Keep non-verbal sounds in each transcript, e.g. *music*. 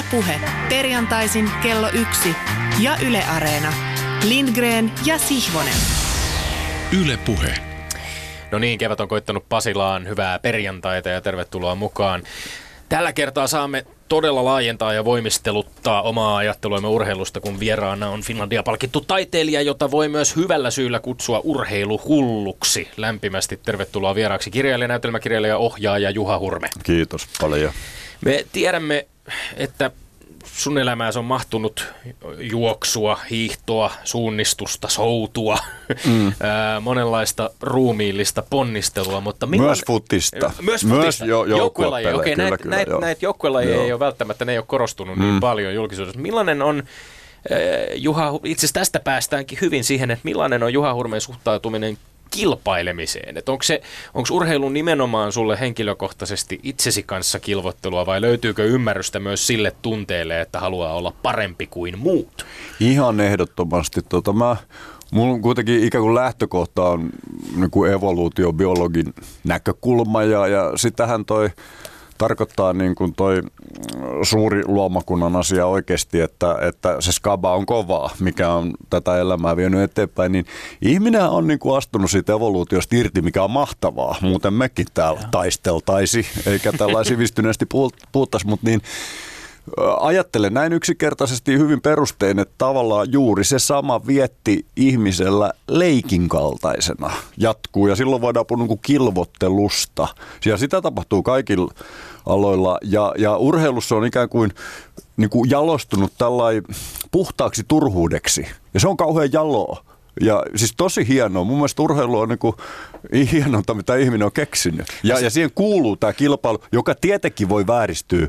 Yle Puhe. Perjantaisin kello yksi ja Yle Areena. Lindgren ja Sihvonen. Yle Puhe. No niin, kevät on koittanut Pasilaan. Hyvää perjantaita ja tervetuloa mukaan. Tällä kertaa saamme todella laajentaa ja voimisteluttaa omaa ajatteluamme urheilusta, kun vieraana on Finlandia palkittu taiteilija, jota voi myös hyvällä syyllä kutsua urheiluhulluksi. Lämpimästi tervetuloa vieraaksi kirjailija, näytelmäkirjailija, ohjaaja Juha Hurme. Kiitos paljon. Me tiedämme, että sun elämääsi on mahtunut juoksua, hiihtoa, suunnistusta, soutua, mm. *laughs* monenlaista ruumiillista ponnistelua, mutta milloin... Myös futista. Myös futista. Myös jo, joukkuelajeja. Okei, okay, näitä näit, näit joukkuelajeja ei ole välttämättä, ne ei ole korostunut niin mm. niin paljon julkisuudessa. Millainen on Juha, itse asiassa tästä päästäänkin hyvin siihen, että millainen on Juha Hurmeen suhtautuminen kilpailemiseen? Onko, se, onko urheilu nimenomaan sulle henkilökohtaisesti itsesi kanssa kilvottelua vai löytyykö ymmärrystä myös sille tunteelle, että haluaa olla parempi kuin muut? Ihan ehdottomasti. Tota, mä, mulla kuitenkin ikään kuin lähtökohta on niin kuin evoluutiobiologin näkökulma ja, ja sitähän toi tarkoittaa niin kuin toi suuri luomakunnan asia oikeasti, että, että se skaba on kovaa, mikä on tätä elämää vienyt eteenpäin, niin ihminen on niin kuin astunut siitä evoluutiosta irti, mikä on mahtavaa. Muuten mekin täällä taisteltaisi, eikä tällaisia sivistyneesti puhuttaisi, mutta niin ajattelen näin yksinkertaisesti hyvin perustein, että tavallaan juuri se sama vietti ihmisellä leikin kaltaisena jatkuu ja silloin voidaan puhua niin kilvottelusta. Ja sitä tapahtuu kaikilla aloilla ja, ja urheilussa on ikään kuin, niin kuin jalostunut tällainen puhtaaksi turhuudeksi ja se on kauhean jaloa. Ja siis tosi hienoa. Mun mielestä urheilu on niin hienonta, mitä ihminen on keksinyt. Ja, ja siihen kuuluu tämä kilpailu, joka tietenkin voi vääristyä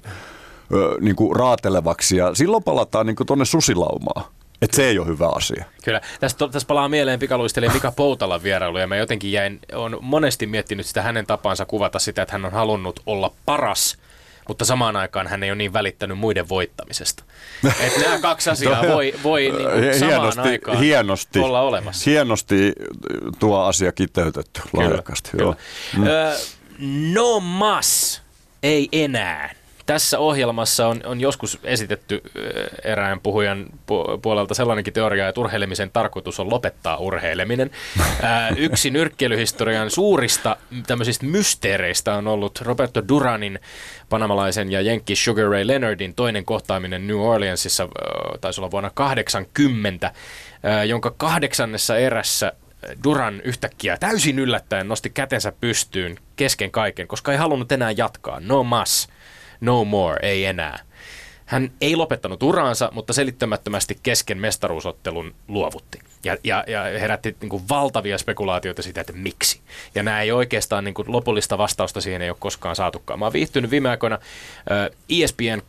niin kuin raatelevaksi ja silloin palataan niin tuonne susilaumaan. Että se ei ole hyvä asia. Kyllä. Tästä, tästä palaa mieleen pikaluistelija Mika Poutalan vierailu ja mä jotenkin jäin, on monesti miettinyt sitä hänen tapansa kuvata sitä, että hän on halunnut olla paras mutta samaan aikaan hän ei ole niin välittänyt muiden voittamisesta. *laughs* Että nämä kaksi asiaa voi, voi niin kuin samaan hienosti, aikaan hienosti, olla olemassa. Hienosti tuo asia kiteytetty laajakasti. Kyllä, kyllä. Mm. Öö, no mas, ei enää tässä ohjelmassa on, on joskus esitetty erään puhujan puolelta sellainenkin teoria, että urheilemisen tarkoitus on lopettaa urheileminen. Yksi nyrkkeilyhistorian suurista tämmöisistä mysteereistä on ollut Roberto Duranin, panamalaisen ja Jenkki Sugar Ray Leonardin toinen kohtaaminen New Orleansissa, taisi olla vuonna 80, jonka kahdeksannessa erässä Duran yhtäkkiä täysin yllättäen nosti kätensä pystyyn kesken kaiken, koska ei halunnut enää jatkaa. No mas no more, ei enää. Hän ei lopettanut uraansa, mutta selittämättömästi kesken mestaruusottelun luovutti. Ja, ja, ja herätti niin kuin valtavia spekulaatioita siitä, että miksi. Ja nämä ei oikeastaan niin kuin lopullista vastausta siihen ei ole koskaan saatukaan. Mä oon viihtynyt viime aikoina ESPN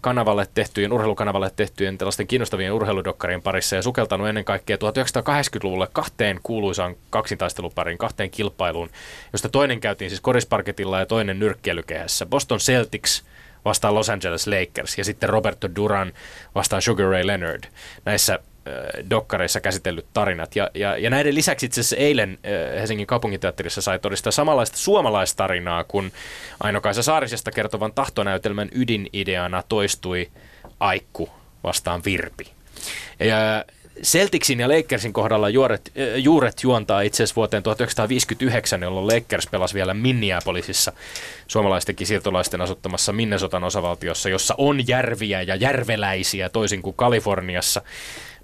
kanavalle tehtyjen, urheilukanavalle tehtyjen tällaisten kiinnostavien urheiludokkarien parissa ja sukeltanut ennen kaikkea 1980-luvulle kahteen kuuluisaan kaksintaisteluparin, kahteen kilpailuun, josta toinen käytiin siis korisparketilla ja toinen nyrkkeilykehässä. Boston Celtics vastaan Los Angeles Lakers ja sitten Roberto Duran vastaan Sugar Ray Leonard. Näissä dokkareissa käsitellyt tarinat. Ja, ja, ja näiden lisäksi itse asiassa eilen Helsingin kaupunginteatterissa sai todistaa samanlaista suomalaistarinaa, kun Aino-Kaisa Saarisesta kertovan tahtonäytelmän ydinideana toistui Aikku vastaan Virpi. Ja Celticsin ja Lakersin kohdalla juuret, juuret juontaa itse asiassa vuoteen 1959, jolloin Lakers pelasi vielä Minneapolisissa suomalaistenkin siirtolaisten asuttamassa Minnesotan osavaltiossa, jossa on järviä ja järveläisiä toisin kuin Kaliforniassa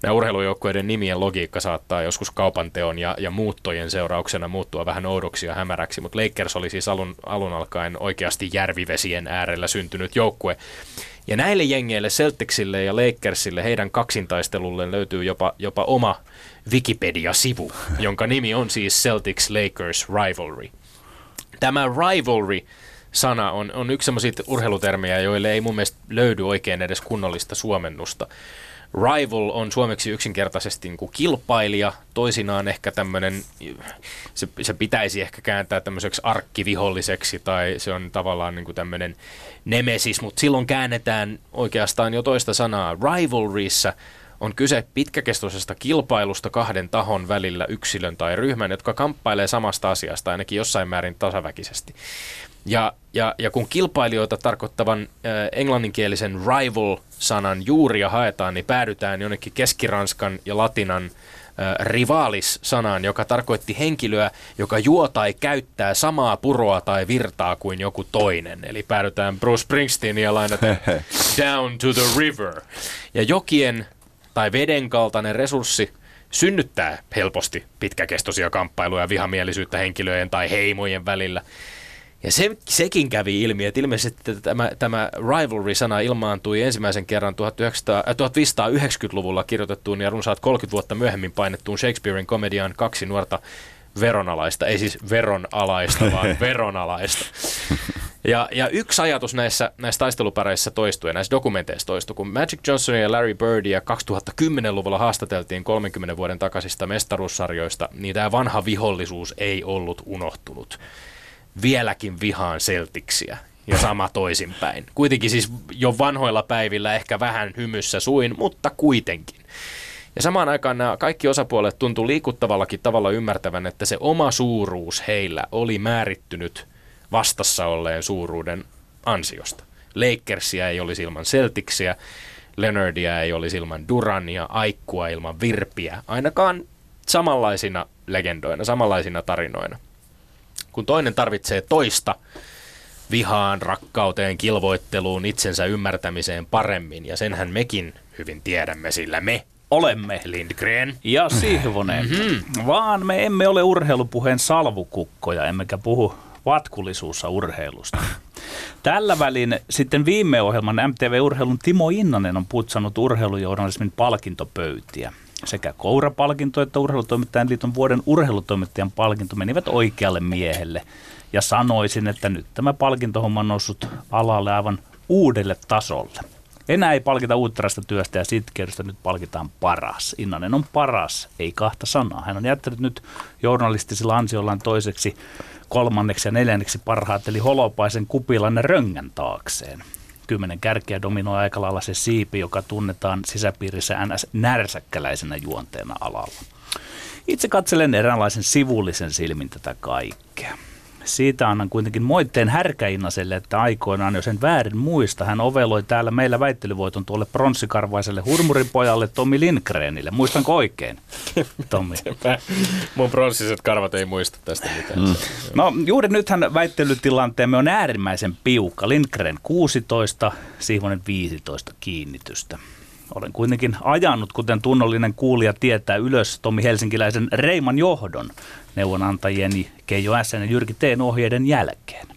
nämä urheilujoukkueiden nimien logiikka saattaa joskus kaupanteon ja, ja muuttojen seurauksena muuttua vähän oudoksi ja hämäräksi, mutta Lakers oli siis alun, alun alkaen oikeasti järvivesien äärellä syntynyt joukkue. Ja näille jengeille, Celticsille ja Lakersille, heidän kaksintaistelulleen löytyy jopa, jopa oma Wikipedia-sivu, *laughs* jonka nimi on siis Celtics Lakers Rivalry. Tämä rivalry sana on, on yksi sellaisia urheilutermejä, joille ei mun mielestä löydy oikein edes kunnollista suomennusta. Rival on suomeksi yksinkertaisesti niin kuin kilpailija, toisinaan ehkä tämmöinen, se, se pitäisi ehkä kääntää tämmöiseksi arkkiviholliseksi tai se on tavallaan niin kuin tämmöinen nemesis, mutta silloin käännetään oikeastaan jo toista sanaa. Rivalryssä on kyse pitkäkestoisesta kilpailusta kahden tahon välillä yksilön tai ryhmän, jotka kamppailee samasta asiasta ainakin jossain määrin tasaväkisesti. Ja, ja, ja kun kilpailijoita tarkoittavan äh, englanninkielisen rival-sanan juuria haetaan, niin päädytään jonnekin keskiranskan ja latinan äh, rivaalis-sanaan, joka tarkoitti henkilöä, joka juo tai käyttää samaa puroa tai virtaa kuin joku toinen. Eli päädytään Bruce Springsteenia lainaten down to the river. Ja jokien tai veden kaltainen resurssi synnyttää helposti pitkäkestoisia kamppailuja vihamielisyyttä henkilöjen tai heimojen välillä. Ja se, sekin kävi ilmi, että ilmeisesti tämä, tämä rivalry-sana ilmaantui ensimmäisen kerran 1900, äh, 1590-luvulla kirjoitettuun ja runsaat 30 vuotta myöhemmin painettuun Shakespearein komediaan kaksi nuorta veronalaista, ei siis veronalaista, *laughs* vaan veronalaista. Ja, ja yksi ajatus näissä, näissä taistelupareissa toistui ja näissä dokumenteissa toistui, kun Magic Johnson ja Larry Birdia 2010-luvulla haastateltiin 30 vuoden takaisista mestaruussarjoista, niin tämä vanha vihollisuus ei ollut unohtunut vieläkin vihaan seltiksiä ja sama toisinpäin. Kuitenkin siis jo vanhoilla päivillä ehkä vähän hymyssä suin, mutta kuitenkin. Ja samaan aikaan nämä kaikki osapuolet tuntuu liikuttavallakin tavalla ymmärtävän, että se oma suuruus heillä oli määrittynyt vastassa olleen suuruuden ansiosta. Lakersia ei olisi ilman Celticsia, Leonardia ei olisi ilman Durania, Aikkua ilman Virpiä, ainakaan samanlaisina legendoina, samanlaisina tarinoina kun toinen tarvitsee toista vihaan, rakkauteen, kilvoitteluun, itsensä ymmärtämiseen paremmin, ja senhän mekin hyvin tiedämme, sillä me olemme Lindgren ja Sihvonen, mm-hmm. vaan me emme ole urheilupuheen salvukukkoja, emmekä puhu vatkullisuussa urheilusta. Tällä välin sitten viime ohjelman MTV-urheilun Timo Innanen on putsannut urheilujournalismin palkintopöytiä sekä kourapalkinto että urheilutoimittajan liiton vuoden urheilutoimittajan palkinto menivät oikealle miehelle. Ja sanoisin, että nyt tämä palkintohomma on noussut alalle aivan uudelle tasolle. Enää ei palkita uutterasta työstä ja sitkeydestä, nyt palkitaan paras. Innanen on paras, ei kahta sanaa. Hän on jättänyt nyt journalistisilla ansiollaan toiseksi, kolmanneksi ja neljänneksi parhaat, eli Holopaisen kupilan röngän taakseen kymmenen kärkeä dominoi aika lailla se siipi, joka tunnetaan sisäpiirissä ns. närsäkkäläisenä juonteena alalla. Itse katselen eräänlaisen sivullisen silmin tätä kaikkea. Siitä annan kuitenkin moitteen härkäinnaselle, että aikoinaan, jos en väärin muista, hän oveloi täällä meillä väittelyvoiton tuolle pronssikarvaiselle hurmuripojalle Tommi Lindgrenille. Muistanko oikein, *laughs* Tommi? Mun pronssiset karvat ei muista tästä mitään. Mm. No juuri nythän väittelytilanteemme on äärimmäisen piukka. Lindgren 16, Sihvonen 15 kiinnitystä. Olen kuitenkin ajanut, kuten tunnollinen kuulija tietää, ylös Tommi Helsinkiläisen Reiman johdon neuvonantajieni Keijo S. ja Jyrki T. ohjeiden jälkeen.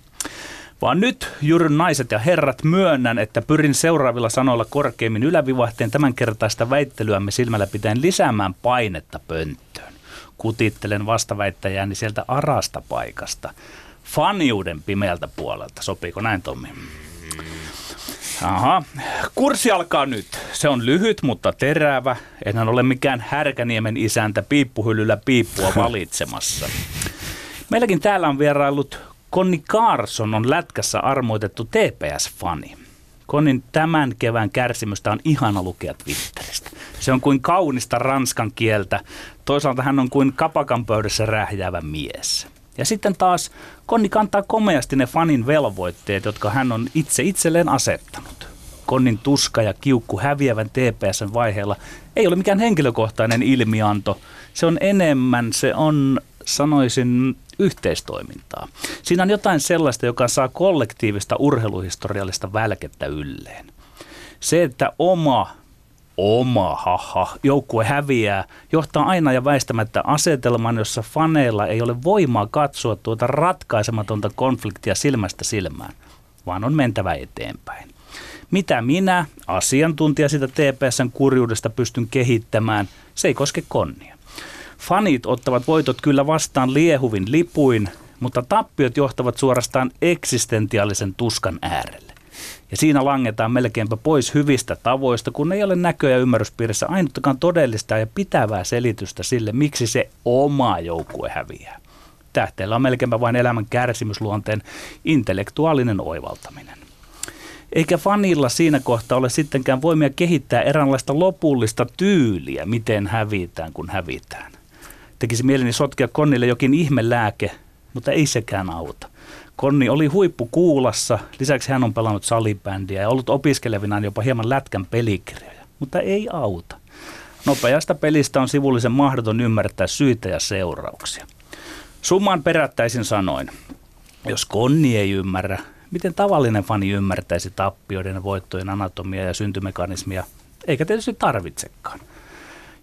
Vaan nyt, Jyryn naiset ja herrat, myönnän, että pyrin seuraavilla sanoilla korkeimmin ylävivahteen tämänkertaista väittelyämme silmällä pitäen lisäämään painetta pönttöön. Kutittelen vastaväittäjääni sieltä arasta paikasta, faniuden pimeältä puolelta. Sopiiko näin, Tommi? Aha. Kurssi alkaa nyt. Se on lyhyt, mutta terävä. Enhän ole mikään härkäniemen isäntä piippuhyllyllä piippua *laughs* valitsemassa. Meilläkin täällä on vierailut Konni Carson on lätkässä armoitettu TPS-fani. Konnin tämän kevään kärsimystä on ihana lukea Twitteristä. Se on kuin kaunista ranskan kieltä. Toisaalta hän on kuin kapakan pöydässä rähjäävä mies. Ja sitten taas Konni kantaa komeasti ne fanin velvoitteet, jotka hän on itse itselleen asettanut. Konnin tuska ja kiukku häviävän TPSn vaiheella ei ole mikään henkilökohtainen ilmianto. Se on enemmän, se on sanoisin yhteistoimintaa. Siinä on jotain sellaista, joka saa kollektiivista urheiluhistoriallista välkettä ylleen. Se, että oma oma, haha, joukkue häviää, johtaa aina ja väistämättä asetelman, jossa faneilla ei ole voimaa katsoa tuota ratkaisematonta konfliktia silmästä silmään, vaan on mentävä eteenpäin. Mitä minä, asiantuntija sitä TPSn kurjuudesta, pystyn kehittämään, se ei koske konnia. Fanit ottavat voitot kyllä vastaan liehuvin lipuin, mutta tappiot johtavat suorastaan eksistentiaalisen tuskan äärelle. Ja siinä langetaan melkeinpä pois hyvistä tavoista, kun ei ole näköä ja ymmärryspiirissä ainuttakaan todellista ja pitävää selitystä sille, miksi se oma joukkue häviää. Tähteellä on melkeinpä vain elämän kärsimysluonteen intellektuaalinen oivaltaminen. Eikä fanilla siinä kohtaa ole sittenkään voimia kehittää eräänlaista lopullista tyyliä, miten hävitään, kun hävitään. Tekisi mieleni sotkea Konnille jokin ihmelääke, mutta ei sekään auta. Konni oli huippu kuulassa, lisäksi hän on pelannut salibändiä ja ollut opiskelevinaan jopa hieman lätkän pelikirjoja, mutta ei auta. Nopeasta pelistä on sivullisen mahdoton ymmärtää syitä ja seurauksia. Summan perättäisin sanoin. Jos Konni ei ymmärrä, miten tavallinen fani ymmärtäisi tappioiden ja voittojen anatomia ja syntymekanismia, eikä tietysti tarvitsekaan.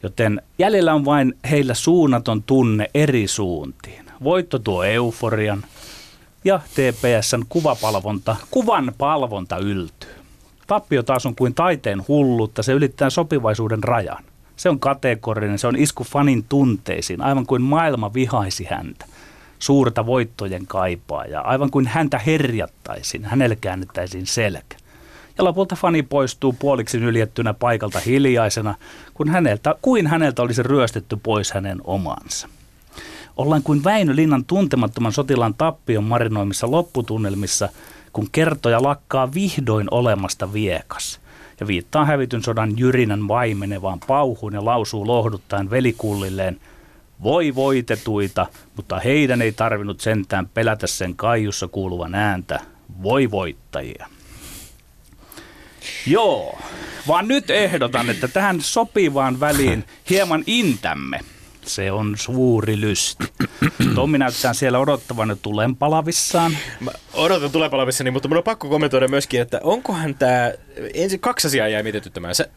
Joten jäljellä on vain heillä suunnaton tunne eri suuntiin. Voitto tuo euforian ja TPSn kuvapalvonta, kuvan palvonta yltyy. Tappio taas on kuin taiteen hullutta, se ylittää sopivaisuuden rajan. Se on kategorinen, se on isku fanin tunteisiin, aivan kuin maailma vihaisi häntä. Suurta voittojen kaipaa ja aivan kuin häntä herjattaisiin, hänelle käännettäisiin selkä. Ja lopulta fani poistuu puoliksi nyljettynä paikalta hiljaisena, kun häneltä, kuin häneltä olisi ryöstetty pois hänen omansa. Ollaan kuin Väinö Linnan tuntemattoman sotilaan tappion marinoimissa lopputunnelmissa, kun kertoja lakkaa vihdoin olemasta viekas – ja viittaa hävityn sodan jyrinän vaimenevaan pauhuun ja lausuu lohduttaen velikullilleen, voi voitetuita, mutta heidän ei tarvinnut sentään pelätä sen kaiussa kuuluvan ääntä, voi voittajia. Joo, vaan nyt ehdotan, että tähän sopivaan väliin hieman intämme – se on suuri lysti. Tommi näyttää siellä odottavan jo tulen palavissaan. Mä odotan tulen palavissani, mutta mun on pakko kommentoida myöskin, että onkohan tämä, ensin kaksi asiaa jäi mietityttämään. Se,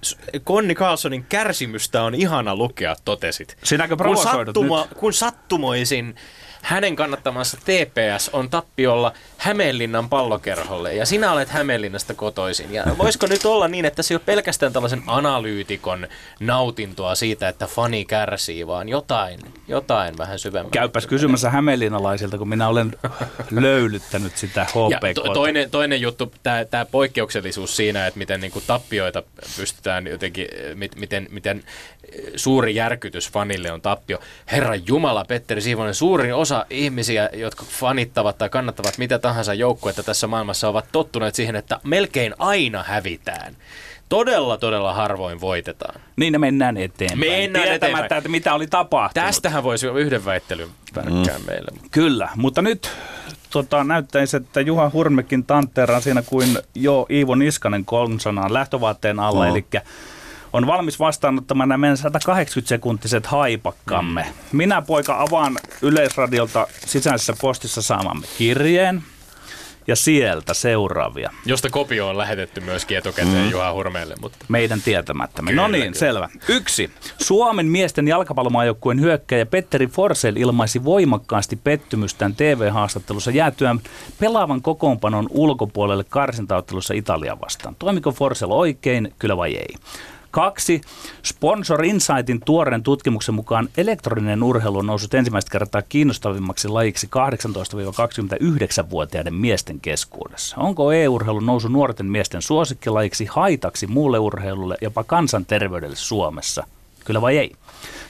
Konni Carlsonin kärsimystä on ihana lukea, totesit. Sinäkö kun, sattuma, nyt? kun sattumoisin hänen kannattamansa TPS on tappiolla Hämeenlinnan pallokerholle ja sinä olet Hämeenlinnasta kotoisin. Ja voisiko nyt olla niin, että se ei ole pelkästään tällaisen analyytikon nautintoa siitä, että fani kärsii, vaan jotain, jotain vähän syvemmän. Käypäs kysymässä hämeenlinnalaisilta, kun minä olen löylyttänyt sitä HPK. to, toinen, toinen juttu, tämä poikkeuksellisuus siinä, että miten niin kuin tappioita pystytään jotenkin, miten, miten suuri järkytys fanille on tappio. Herra Jumala, Petteri Siivonen, suurin osa ihmisiä, jotka fanittavat tai kannattavat mitä tahansa joukkuetta tässä maailmassa, ovat tottuneet siihen, että melkein aina hävitään todella, todella harvoin voitetaan. Niin ne mennään eteenpäin. Mennään Tietämättä, eteenpäin. että mitä oli tapahtunut. Tästähän voisi yhden väittelyn värkkää mm. meille. Kyllä, mutta nyt tota, näyttäisi, että Juha Hurmekin tanteeraa siinä kuin jo Iivo Niskanen konsanaan lähtövaatteen alla, no. eli on valmis vastaanottamaan nämä meidän 180-sekuntiset haipakkamme. Mm. Minä poika avaan Yleisradiolta sisäisessä postissa saamamme kirjeen ja sieltä seuraavia. Josta kopio on lähetetty myöskin etukäteen mm. Juha Hurmeelle. Mutta... Meidän tietämättämme. no niin, kyllä. selvä. Yksi. Suomen miesten jalkapallomaajoukkueen hyökkäjä Petteri Forsell ilmaisi voimakkaasti pettymystään TV-haastattelussa jäätyään pelaavan kokoonpanon ulkopuolelle karsintaottelussa Italia vastaan. Toimiko Forsell oikein, kyllä vai ei? Kaksi. Sponsor Insightin tuoreen tutkimuksen mukaan elektroninen urheilu on noussut ensimmäistä kertaa kiinnostavimmaksi lajiksi 18-29-vuotiaiden miesten keskuudessa. Onko e-urheilu nousu nuorten miesten suosikkilajiksi haitaksi muulle urheilulle, jopa kansanterveydelle Suomessa? Kyllä vai ei?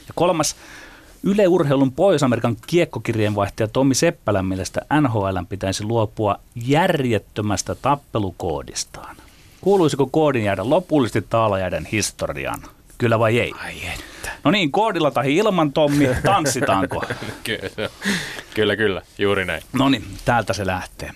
Ja kolmas. Yle Urheilun Pohjois-Amerikan kiekkokirjeenvaihtaja Tommi Seppälän mielestä NHL pitäisi luopua järjettömästä tappelukoodistaan. Kuuluisiko koodin jäädä lopullisesti taalajäiden historiaan? Kyllä vai ei? Ai että. No niin, koodilla tai ilman, Tommi, tanssitaanko? *laughs* kyllä, kyllä, kyllä, juuri näin. No niin, täältä se lähtee.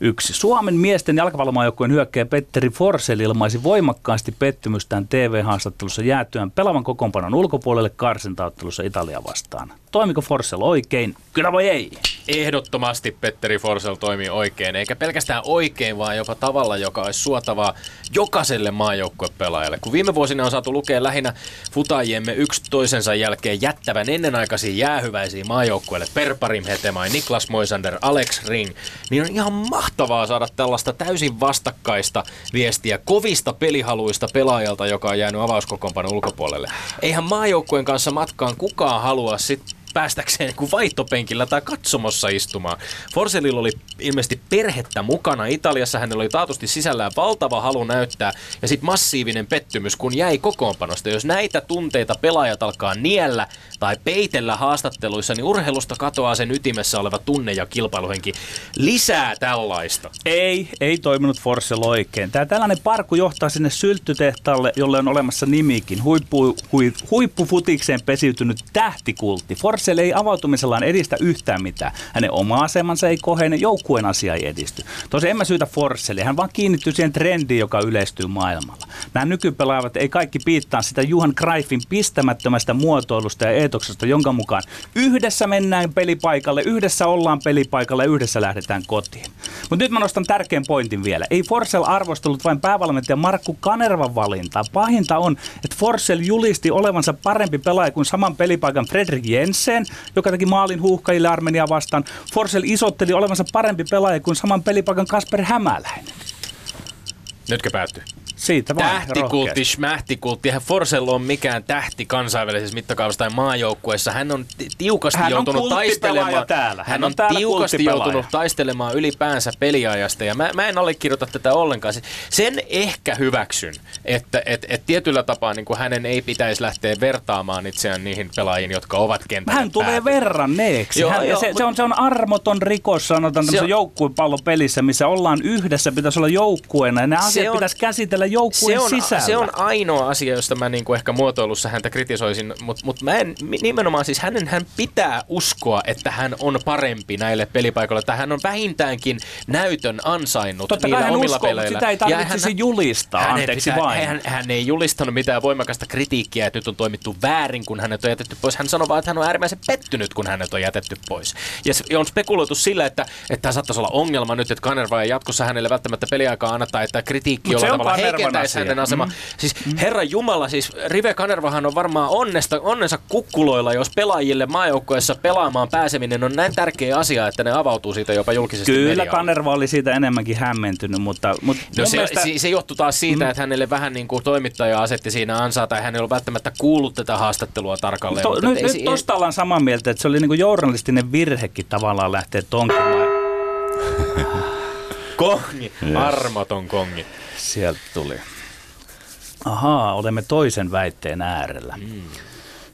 Yksi. Suomen miesten jalkapallomaajoukkueen hyökkäjä Petteri Forsell ilmaisi voimakkaasti pettymystään TV-haastattelussa jäätyään pelavan kokoonpanon ulkopuolelle karsintaottelussa Italia vastaan. Toimiko Forsell oikein? Kyllä vai ei? Ehdottomasti Petteri Forsell toimii oikein, eikä pelkästään oikein, vaan jopa tavalla, joka olisi suotavaa jokaiselle maajoukkuepelaajalle. Kun viime vuosina on saatu lukea lähinnä futajiemme yksi toisensa jälkeen jättävän ennenaikaisiin jäähyväisiin maajoukkueille Perparim Hetemai, Niklas Moisander, Alex Ring, niin on ihan mahtavaa saada tällaista täysin vastakkaista viestiä kovista pelihaluista pelaajalta, joka on jäänyt avauskokoonpanon ulkopuolelle. Eihän maajoukkueen kanssa matkaan kukaan halua sitten päästäkseen niin kuin vaihtopenkillä tai katsomossa istumaan. Forsellilla oli ilmeisesti perhettä mukana. Italiassa hänellä oli taatusti sisällään valtava halu näyttää ja sitten massiivinen pettymys, kun jäi kokoonpanosta. Jos näitä tunteita pelaajat alkaa niellä tai peitellä haastatteluissa, niin urheilusta katoaa sen ytimessä oleva tunne ja kilpailuhenki. Lisää tällaista. Ei, ei toiminut Forcell oikein. Tämä tällainen parku johtaa sinne sylttytehtaalle, jolle on olemassa nimikin. Huippu, hui, huippufutikseen pesiytynyt tähtikultti. Forcell ei avautumisellaan edistä yhtään mitään. Hänen oma asemansa ei kohene, joukkueen asia ei edisty. Tosi en mä syytä Forcellia, hän vaan kiinnittyy siihen trendiin, joka yleistyy maailmalla. Nämä nykypelaavat ei kaikki piittaa sitä Juhan Greifin pistämättömästä muotoilusta ja eetoksesta, jonka mukaan yhdessä mennään pelipaikalle, yhdessä ollaan pelipaikalle ja yhdessä lähdetään kotiin. Mutta nyt mä nostan tärkeän pointin vielä. Ei Forcell arvostellut vain päävalmentaja Markku Kanervan valintaa. Pahinta on, että Forcell julisti olevansa parempi pelaaja kuin saman pelipaikan Fredrik Jensen, joka teki maalin huuhkajille Armenia vastaan. Forcell isotteli olevansa parempi pelaaja kuin saman pelipaikan Kasper Hämäläinen. Nytkö päättyy? Siitä vaan Tähtikultti, schmähtikultti. Eihän Forsell on mikään tähti kansainvälisessä mittakaavassa tai maajoukkueessa. Hän on ti- tiukasti Hän on joutunut taistelemaan. täällä. Hän, Hän on, on tiukasti joutunut taistelemaan ylipäänsä peliajasta. Ja mä, mä en allekirjoita tätä ollenkaan. Sen ehkä hyväksyn, että et, et tietyllä tapaa niin kuin hänen ei pitäisi lähteä vertaamaan itseään niihin pelaajiin, jotka ovat kentällä Hän tulee verranneeksi. Joo, Hän, joo, se, se, on, se on armoton rikos, sanotaan Se tämmöisessä on- joukkuepallopelissä, missä ollaan yhdessä, pitäisi olla joukkueena. Ja ne asiat on- pitäisi käsitellä joukkueen se on, sisällä. se on ainoa asia, josta mä niinku ehkä muotoilussa häntä kritisoisin, mutta mut mä en, nimenomaan siis hänen hän pitää uskoa, että hän on parempi näille pelipaikoille, että hän on vähintäänkin näytön ansainnut Totta niillä hän omilla uskoo, peleillä. sitä ei tarvitsisi julistaa, hän anteeksi pitää- vain. Hän, hän ei julistanut mitään voimakasta kritiikkiä, että nyt on toimittu väärin, kun hänet on jätetty pois. Hän sanoi vaan, että hän on äärimmäisen pettynyt, kun hänet on jätetty pois. Ja se- on spekuloitu sillä, että, että tämä saattaisi olla ongelma nyt, että Kanerva ei jatkossa hänelle välttämättä peliaikaa anneta, että kritiikki Mut jollain on tavalla heikentäisi hänen asemaa. Mm. Siis herra Jumala, siis Rive Kanervahan on varmaan onnesta, onnensa kukkuloilla, jos pelaajille maajoukkoessa pelaamaan pääseminen on näin tärkeä asia, että ne avautuu siitä jopa julkisesti Kyllä medialle. Kanerva oli siitä enemmänkin hämmentynyt, mutta, mutta No se, mielestä... se, se johtui taas siitä, mm. että hänelle vähän niin kuin toimittaja asetti siinä ansaa, tai hän ei ollut välttämättä kuullut tätä haastattelua tarkalleen. To, mutta nyt, ei, nyt tosta ollaan samaa mieltä, että se oli niinku journalistinen virhekin tavallaan lähteä tonkimaan. *laughs* kongi, armoton kongi. Sieltä tuli. Ahaa, olemme toisen väitteen äärellä. Mm.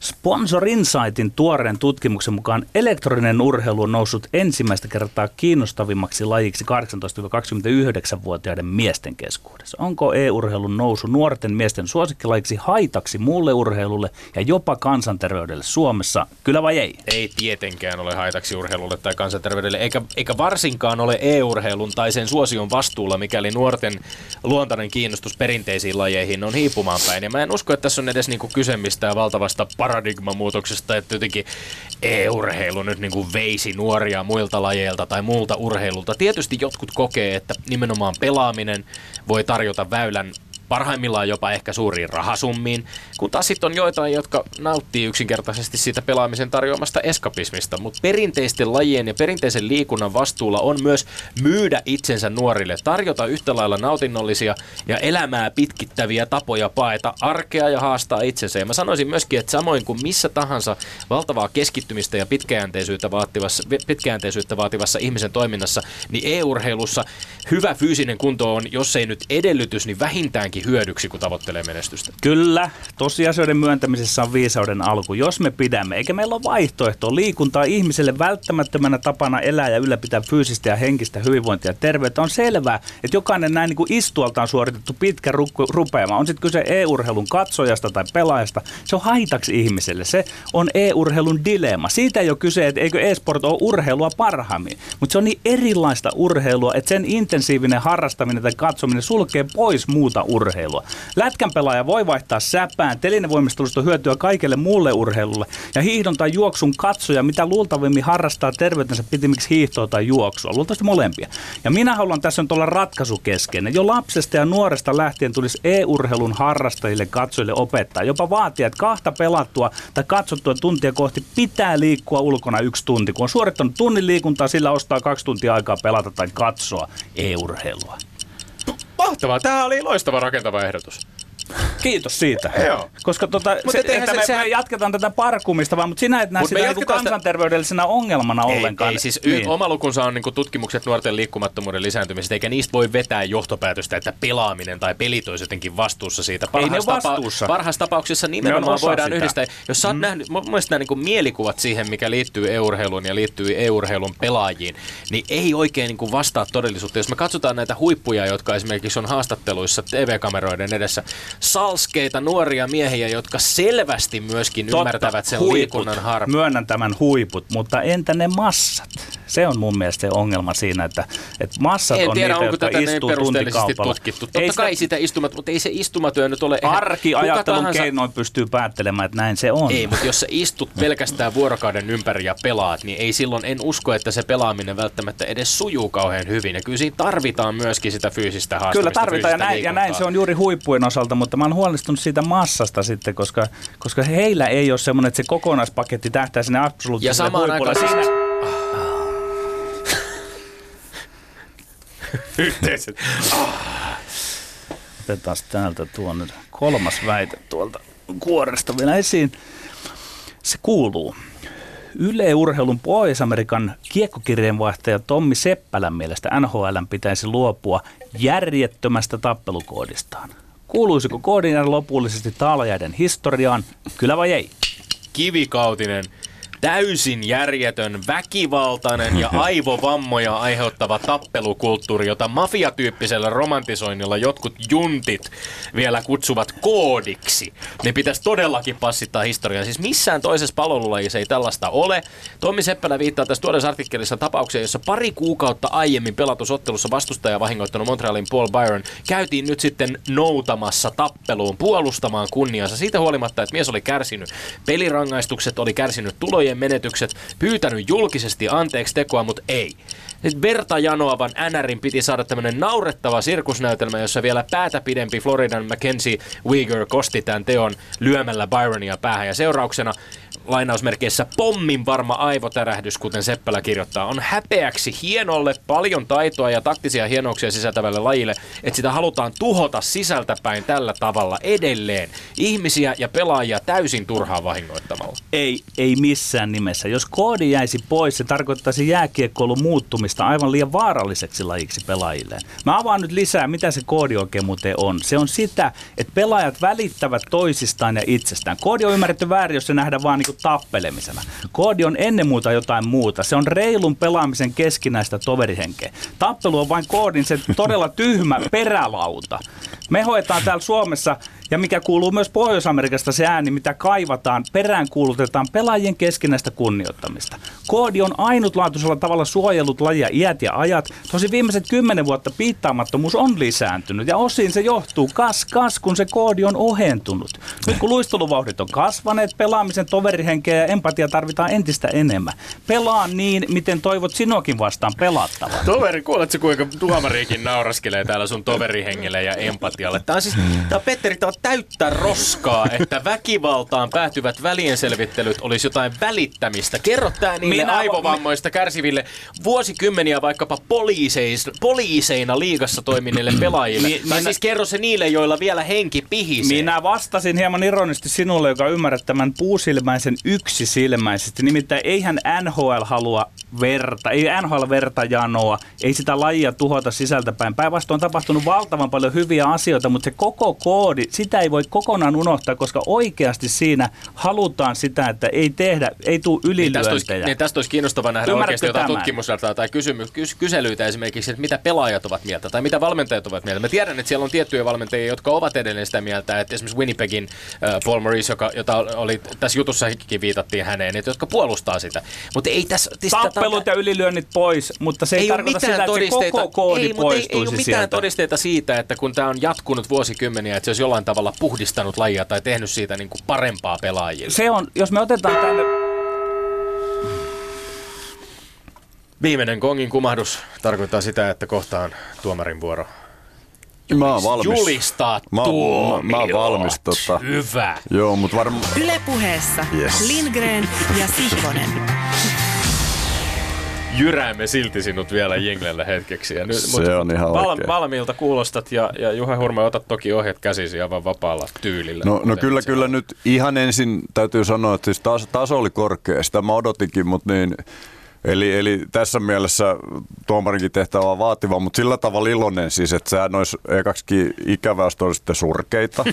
Sponsor Insightin tuoreen tutkimuksen mukaan elektroninen urheilu on noussut ensimmäistä kertaa kiinnostavimmaksi lajiksi 18-29-vuotiaiden miesten keskuudessa. Onko e-urheilun nousu nuorten miesten suosikkilajiksi haitaksi muulle urheilulle ja jopa kansanterveydelle Suomessa? Kyllä vai ei? Ei tietenkään ole haitaksi urheilulle tai kansanterveydelle, eikä, eikä varsinkaan ole e-urheilun tai sen suosion vastuulla, mikäli nuorten luontainen kiinnostus perinteisiin lajeihin on hiipumaan päin. Ja mä en usko, että tässä on edes niinku kyse mistään valtavasta paradigmamuutoksesta, että jotenkin e-urheilu nyt niinku veisi nuoria muilta lajeilta tai muulta urheilulta. Tietysti jotkut kokee, että nimenomaan pelaaminen voi tarjota väylän parhaimmillaan jopa ehkä suuriin rahasummiin, kun taas sitten on joitain, jotka nauttii yksinkertaisesti siitä pelaamisen tarjoamasta eskapismista, mutta perinteisten lajien ja perinteisen liikunnan vastuulla on myös myydä itsensä nuorille, tarjota yhtä lailla nautinnollisia ja elämää pitkittäviä tapoja paeta arkea ja haastaa itsensä. Ja mä sanoisin myöskin, että samoin kuin missä tahansa valtavaa keskittymistä ja pitkäjänteisyyttä vaativassa, pitkäjänteisyyttä vaativassa ihmisen toiminnassa, niin e-urheilussa hyvä fyysinen kunto on, jos ei nyt edellytys, niin vähintäänkin hyödyksi, kun tavoittelee menestystä. Kyllä, tosiasioiden myöntämisessä on viisauden alku, jos me pidämme. Eikä meillä ole vaihtoehtoa. Liikuntaa ihmiselle välttämättömänä tapana elää ja ylläpitää fyysistä ja henkistä hyvinvointia ja terveyttä. On selvää, että jokainen näin niin kuin istualtaan suoritettu pitkä rukku- rupeama, on sitten kyse e-urheilun katsojasta tai pelaajasta, se on haitaksi ihmiselle. Se on e-urheilun dilemma. Siitä ei ole kyse, että eikö e-sport ole urheilua parhaimmin, mutta se on niin erilaista urheilua, että sen intensiivinen harrastaminen tai katsominen sulkee pois muuta urheilua. Lätkän pelaaja voi vaihtaa säpään, telinevoimistelusta hyötyä kaikelle muulle urheilulle ja hiihdon tai juoksun katsoja, mitä luultavimmin harrastaa terveytensä pitimiksi hiihtoa tai juoksua, luultavasti molempia. Ja minä haluan tässä nyt olla ratkaisukeskeinen. Jo lapsesta ja nuoresta lähtien tulisi e-urheilun harrastajille, katsojille opettaa, jopa vaatia, että kahta pelattua tai katsottua tuntia kohti pitää liikkua ulkona yksi tunti. Kun on suorittanut tunnin liikuntaa, sillä ostaa kaksi tuntia aikaa pelata tai katsoa e-urheilua. Mahtavaa, tämä oli loistava rakentava ehdotus. Kiitos siitä. Joo. Koska tota, Mut se, että se- me, sehän- me jatketaan tätä parkumista, vaan, mutta sinä et näe Mut sitä niinku jatketaan sitä- kansanterveydellisenä ongelmana ollenkaan. Ei, ei siis niin. oma lukunsa on niinku tutkimukset nuorten liikkumattomuuden lisääntymisestä, eikä niistä voi vetää johtopäätöstä, että pelaaminen tai pelit olisi jotenkin vastuussa siitä. Ei ne Parhaassa, vastuussa. parhaassa tapauksessa nimenomaan voidaan sitä. yhdistää. Jos sä oot mm. nähnyt, mun mielestä nämä niinku mielikuvat siihen, mikä liittyy e-urheiluun ja liittyy e-urheilun pelaajiin, niin ei oikein niinku vastaa todellisuutta. Jos me katsotaan näitä huippuja, jotka esimerkiksi on haastatteluissa TV-kameroiden edessä, salskeita nuoria miehiä, jotka selvästi myöskin Totta, ymmärtävät sen huiput. liikunnan. Myönnän tämän huiput, mutta entä ne massat? Se on mun mielestä se ongelma siinä, että, että massat En on tiedä, niitä, onko jotka tätä niin istuu perusteellisesti tuntikaupalla. tutkittu. Totta Ei kai sitä istumat, mutta ei se istumatyö nyt ole... arkiajattelun tahansa- keinoin pystyy päättelemään, että näin se on. Ei, mutta jos sä istut pelkästään vuorokauden ympäri ja pelaat, niin ei silloin, en usko, että se pelaaminen välttämättä edes sujuu kauhean hyvin. Ja kyllä siinä tarvitaan myöskin sitä fyysistä haastamista, Kyllä tarvitaan ja näin, ja näin se on juuri huippujen osalta, mutta mä oon huolestunut siitä massasta sitten, koska, koska heillä ei ole semmoinen, että se kokonaispaketti tähtää sinne Ja absoluuttiselle samaan huipulle. aikaan... Siinä, Yhteiset. otetaan täältä tuo nyt kolmas väite tuolta kuoresta vielä esiin. Se kuuluu. Yle Urheilun Pohjois-Amerikan kiekkokirjeenvaihtaja Tommi Seppälän mielestä NHL pitäisi luopua järjettömästä tappelukoodistaan. Kuuluisiko koodin lopullisesti taalajaiden historiaan, kyllä vai ei? kivikautinen, täysin järjetön, väkivaltainen ja *laughs* aivovammoja aiheuttava tappelukulttuuri, jota mafiatyyppisellä romantisoinnilla jotkut juntit vielä kutsuvat koodiksi. Ne pitäisi todellakin passittaa historiaan. Siis missään toisessa palvelulajissa ei tällaista ole. Tommi Seppälä viittaa tässä tuoreessa artikkelissa tapaukseen, jossa pari kuukautta aiemmin pelatusottelussa vastustaja vahingoittanut Montrealin Paul Byron käytiin nyt sitten noutamassa tappeluun puolustamaan kunniansa. Siitä huolimatta, että mies oli kärsinyt pelirangaistukset, oli kärsinyt tulojen menetykset, pyytänyt julkisesti anteeksi tekoa, mutta ei. Nyt verta janoavan NRin piti saada tämmöinen naurettava sirkusnäytelmä, jossa vielä päätä pidempi Floridan Mackenzie Weger kosti tämän teon lyömällä Byronia päähän. Ja seurauksena lainausmerkeissä pommin varma aivotärähdys, kuten Seppälä kirjoittaa, on häpeäksi hienolle, paljon taitoa ja taktisia hienouksia sisältävälle lajille, että sitä halutaan tuhota sisältäpäin tällä tavalla edelleen. Ihmisiä ja pelaajia täysin turhaan vahingoittamalla. Ei, ei missään nimessä. Jos koodi jäisi pois, se tarkoittaisi jääkiekkoilun muuttumista aivan liian vaaralliseksi lajiksi pelaajille. Mä avaan nyt lisää, mitä se koodi oikein muuten on. Se on sitä, että pelaajat välittävät toisistaan ja itsestään. Koodi on ymmärretty väärin, jos se nähdään vaan niin tappelemisena. Koodi on ennen muuta jotain muuta. Se on reilun pelaamisen keskinäistä toverihenkeä. Tappelu on vain koodin se todella tyhmä perälauta. Me hoetaan täällä Suomessa ja mikä kuuluu myös Pohjois-Amerikasta se ääni, mitä kaivataan, perään kuulutetaan pelaajien keskinäistä kunnioittamista. Koodi on ainutlaatuisella tavalla suojellut lajia iät ja ajat. Tosi viimeiset kymmenen vuotta piittaamattomuus on lisääntynyt ja osin se johtuu kas kas, kun se koodi on ohentunut. Nyt kun luisteluvauhdit on kasvaneet, pelaamisen toverihenkeä ja empatia tarvitaan entistä enemmän. Pelaa niin, miten toivot sinuakin vastaan pelattavan. Toveri, kuuletko kuinka tuomariikin nauraskelee täällä sun toverihengelle ja empatialle? Tää on siis, tää on, Petteri, tää on täyttä roskaa, että väkivaltaan päätyvät välienselvittelyt olisi jotain välittämistä. Kerro tää niille Minä- aivovammoista kärsiville vuosikymmeniä vaikkapa poliiseis, poliiseina liigassa toimineille pelaajille. Mi- tai minä- siis kerro se niille, joilla vielä henki pihisee. Minä vastasin hieman ironisesti sinulle, joka ymmärrät tämän puusilmäisen yksisilmäisesti. Nimittäin eihän NHL halua verta, ei NHL verta janoa, ei sitä lajia tuhota sisältäpäin. Päinvastoin on tapahtunut valtavan paljon hyviä asioita, mutta se koko koodi, sitä ei voi kokonaan unohtaa, koska oikeasti siinä halutaan sitä, että ei tehdä, ei tule Niin tästä, olisi, ylilyöntejä. niin tästä olisi kiinnostavaa nähdä Ymmärrätkö oikeasti jotain tämän? tutkimusdataa tai kysymy, kys, kyselyitä esimerkiksi, että mitä pelaajat ovat mieltä tai mitä valmentajat ovat mieltä. Mä tiedän, että siellä on tiettyjä valmentajia, jotka ovat edelleen sitä mieltä, että esimerkiksi Winnipegin äh, Paul Maurice, joka, jota oli tässä jutussakin viitattiin häneen, että jotka puolustaa sitä. Mutta ei tässä... siis Tappelut ja ylilyönnit pois, mutta se ei, ei tarkoita sitä, että se todisteita, koko koodi ei, ei, ei ole mitään sieltä. todisteita siitä, että kun tämä on jatkunut vuosikymmeniä, että se olisi jollain tavalla puhdistanut lajia tai tehnyt siitä niin kuin parempaa pelaajille. Se on, jos me otetaan tänne Viimeinen kongin kumahdus tarkoittaa sitä, että kohtaan tuomarin vuoro. Mä oon valmis. Julistaa Mä oon- tuomiot. mä oon valmis, tota. Hyvä. Joo, mutta varmaan... Yle puheessa Yes. Lindgren ja Sihvonen. jyräämme silti sinut vielä jenglellä hetkeksi. Ja nyt, Se on ihan val, oikein. Valmiilta kuulostat ja, ja Juha Hurma, otat toki ohjat käsisi aivan vapaalla tyylillä. No, no kyllä, kyllä nyt ihan ensin täytyy sanoa, että siis taso, taso oli korkea. Sitä mä odotinkin, mutta niin Eli, eli tässä mielessä tuomarinkin tehtävä on vaativa, mutta sillä tavalla iloinen siis, että sehän olisi ekaksikin ikävää, jos sitten surkeita.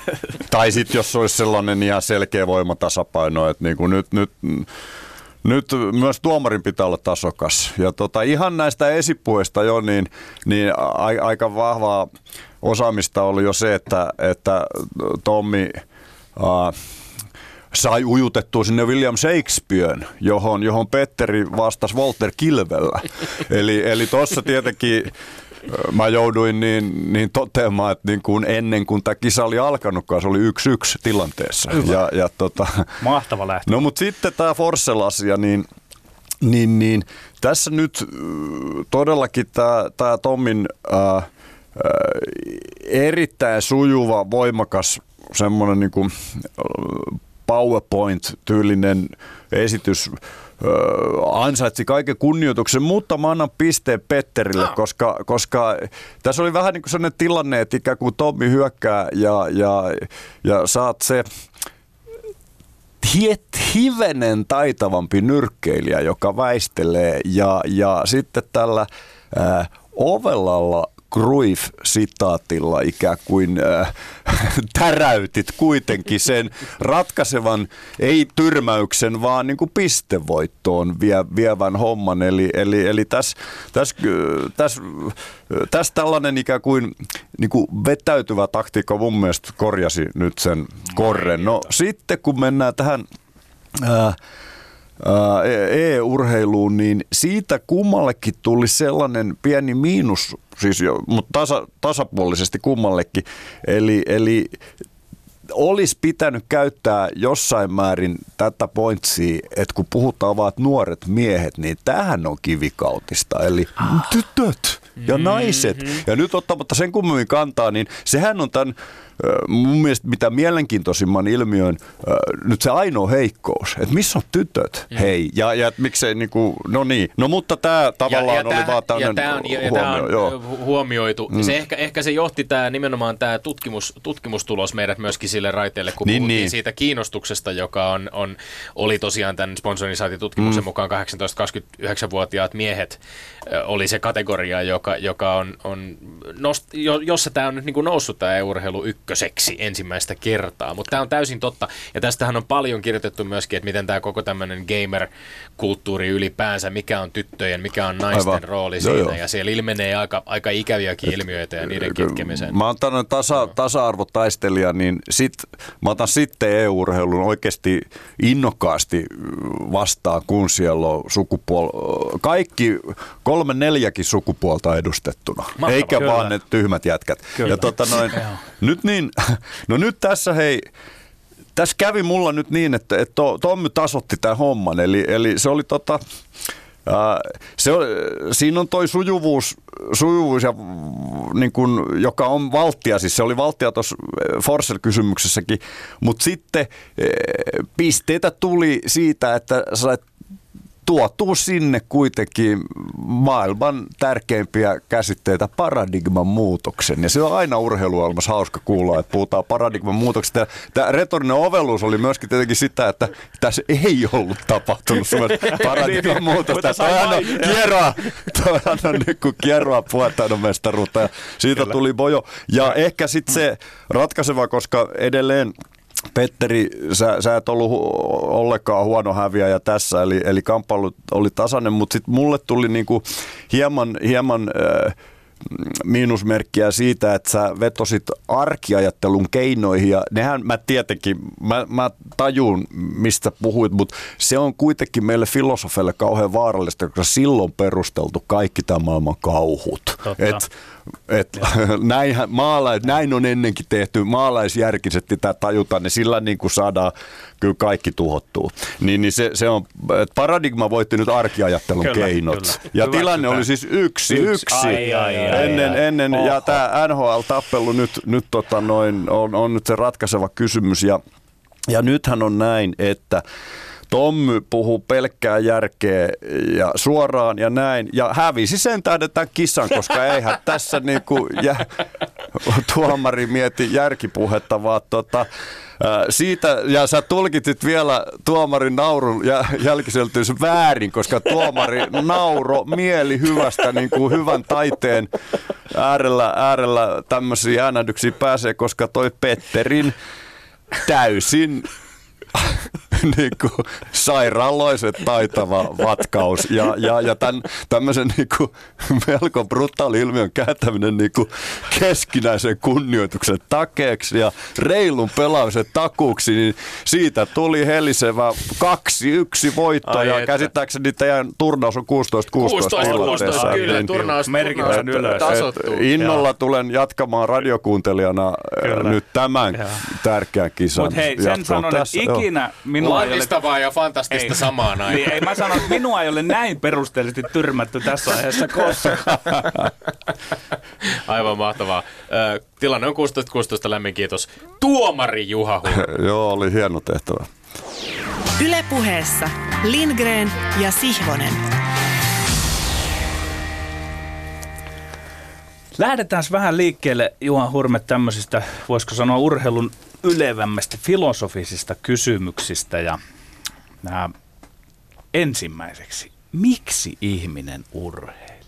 *laughs* tai sitten jos olisi sellainen ihan selkeä voimatasapaino, että niin kuin nyt, nyt nyt myös tuomarin pitää olla tasokas. Ja tota, ihan näistä esipuista jo, niin, niin a, aika vahvaa osaamista oli jo se, että, että Tommi... Uh, sai ujutettua sinne William Shakespearen, johon, johon Petteri vastasi Walter Kilvellä. *laughs* eli eli tuossa tietenkin mä jouduin niin, niin toteamaan, että niin kuin ennen kuin tämä kisa oli alkanutkaan, se oli yksi yksi tilanteessa. Ja, ja tota, Mahtava lähtö. No mutta sitten tämä Forssell-asia, niin, niin, niin tässä nyt todellakin tämä, tämä Tommin ää, ää, erittäin sujuva, voimakas semmoinen niin kuin, PowerPoint-tyylinen esitys ansaitsi kaiken kunnioituksen, mutta mä annan pisteen Petterille, no. koska, koska tässä oli vähän niin kuin sellainen tilanne, että ikään kuin Tommi hyökkää ja, ja, ja saat se hivenen taitavampi nyrkkeilijä, joka väistelee ja, ja sitten tällä äh, Ovelalla Cruyff-sitaatilla ikään kuin äh, *laughs* täräytit kuitenkin sen ratkaisevan, ei tyrmäyksen, vaan niin kuin pistevoittoon vie, vievän homman. Eli, eli, eli tässä täs, täs, täs tällainen ikään kuin, niin kuin vetäytyvä taktiikka mun mielestä korjasi nyt sen korren. No sitten kun mennään tähän... Äh, e-urheiluun, niin siitä kummallekin tuli sellainen pieni miinus, siis jo, mutta tasa, tasapuolisesti kummallekin. Eli, eli olisi pitänyt käyttää jossain määrin tätä pointsia, että kun puhutaan vaan nuoret miehet, niin tähän on kivikautista. Eli ah. tytöt ja naiset. Mm-hmm. Ja nyt ottamatta sen kummemmin kantaa, niin sehän on tämän mun mielestä mitä mielenkiintoisimman ilmiön nyt se ainoa heikkous, että missä on tytöt, mm. hei, ja, ja miksei niinku, no niin, no mutta tämä tavallaan ja, ja oli vaan tämmöinen ja on, ja, huomio, on joo. huomioitu. Mm. Se ehkä, ehkä se johti tämä nimenomaan tämä tutkimus, tutkimustulos meidät myöskin sille raiteelle, kun niin, puhuttiin niin. siitä kiinnostuksesta, joka on, on, oli tosiaan tämän sponsorisaatitutkimuksen mm. mukaan 18-29-vuotiaat miehet oli se kategoria, joka, joka on, on nost, jossa tämä on nyt niin kuin noussut tämä urheilu ykköseksi ensimmäistä kertaa. Mutta tämä on täysin totta. Ja tästähän on paljon kirjoitettu myöskin, että miten tämä koko tämmöinen gamer-kulttuuri ylipäänsä, mikä on tyttöjen, mikä on naisten Aivan. rooli joo, siinä. Joo. Ja siellä ilmenee aika, aika ikäviäkin ilmiöitä ja niiden kitkemiseen. Mä oon tämmöinen tasa, tasa-arvotaistelija, niin sit, mä otan sitten EU-urheilun oikeasti innokkaasti vastaan, kun siellä on sukupuol- kaikki kolme neljäkin sukupuolta edustettuna, Mahtava, eikä kyllä. vaan ne tyhmät jätkät. Kyllä. Ja tota noin, nyt niin, *laughs* no nyt tässä hei, tässä kävi mulla nyt niin, että, että Tommy tasotti tämän homman, eli, eli se oli tota, se, siinä on toi sujuvuus, sujuvuus ja, niin kun, joka on valtia, siis se oli valtia tuossa Forsell-kysymyksessäkin, mutta sitten pisteitä tuli siitä, että sait tuotuu sinne kuitenkin maailman tärkeimpiä käsitteitä paradigman muutoksen. Ja se on aina urheiluohjelmassa hauska kuulla, että puhutaan paradigman muutoksesta. Tämä retorinen ovelluus oli myöskin tietenkin sitä, että tässä ei ollut tapahtunut *laughs* paradigman muutosta. Toihan on kierroa, toihan on nyt kun kierroa puetaan mestaruutta ja siitä Kyllä. tuli bojo. Ja ehkä sitten se ratkaiseva, koska edelleen Petteri, sä, sä et ollut ollenkaan huono häviäjä tässä, eli, eli kamppailu oli tasainen, mutta sitten mulle tuli niinku hieman, hieman äh, miinusmerkkiä siitä, että sä vetosit arkiajattelun keinoihin ja nehän mä tietenkin, mä, mä tajun mistä puhuit, mutta se on kuitenkin meille filosofeille kauhean vaarallista, koska silloin perusteltu kaikki tämän maailman kauhut. Et, et, *laughs* näinhän, maalais, näin on ennenkin tehty, maalaisjärkisesti tämä tajutaan, niin sillä niin kuin saadaan kyllä kaikki tuhottuu. Niin, niin se, se on, paradigma voitti nyt arkiajattelun kyllä, keinot. Kyllä. Ja Hyvä tilanne sitä. oli siis yksi, yksi. yksi. Ai, ai, ai, ennen, ai, ennen ja tämä NHL-tappelu nyt, nyt tota noin, on, on nyt se ratkaiseva kysymys. Ja, ja nythän on näin, että Tommy puhuu pelkkää järkeä ja suoraan ja näin. Ja hävisi sen tähden tämän kissan, koska eihän tässä niinku jä, tuomari mieti järkipuhetta, vaan tota, siitä, ja sä tulkitit vielä tuomarin naurun ja jälkiseltyys väärin, koska tuomari nauro mieli hyvästä niin kuin hyvän taiteen äärellä, äärellä tämmöisiä äänädyksiä pääsee, koska toi Petterin täysin *laughs* niin kuin sairaaloiset taitava vatkaus ja, ja, ja tämän, tämmöisen niin kuin melko brutaali ilmiön kääntäminen niin kuin keskinäisen kunnioituksen takeeksi ja reilun pelaamisen takuuksi, niin siitä tuli helisevä kaksi yksi voitto Ai ja että. käsittääkseni teidän turnaus on 16-16 16, kyllä, niin, turnaus, merkitään ylös. Innolla ja. tulen jatkamaan radiokuuntelijana kyllä. nyt tämän ja. tärkeän kisan. Mutta hei, sen sanon, että ikinä minua ei ole... ja fantastista ei. samaan aikaan. Niin, ei mä sano, että minua ei ole näin perusteellisesti tyrmätty tässä aiheessa koskaan. *laughs* Aivan mahtavaa. Tilanne on 16-16, lämmin kiitos. Tuomari Juha *laughs* Joo, oli hieno tehtävä. Ylepuheessa Lindgren ja Sihvonen. Lähdetään vähän liikkeelle, Juha Hurme, tämmöisistä, voisiko sanoa urheilun ylevämmästä filosofisista kysymyksistä. Ja nämä ensimmäiseksi, miksi ihminen urheilee?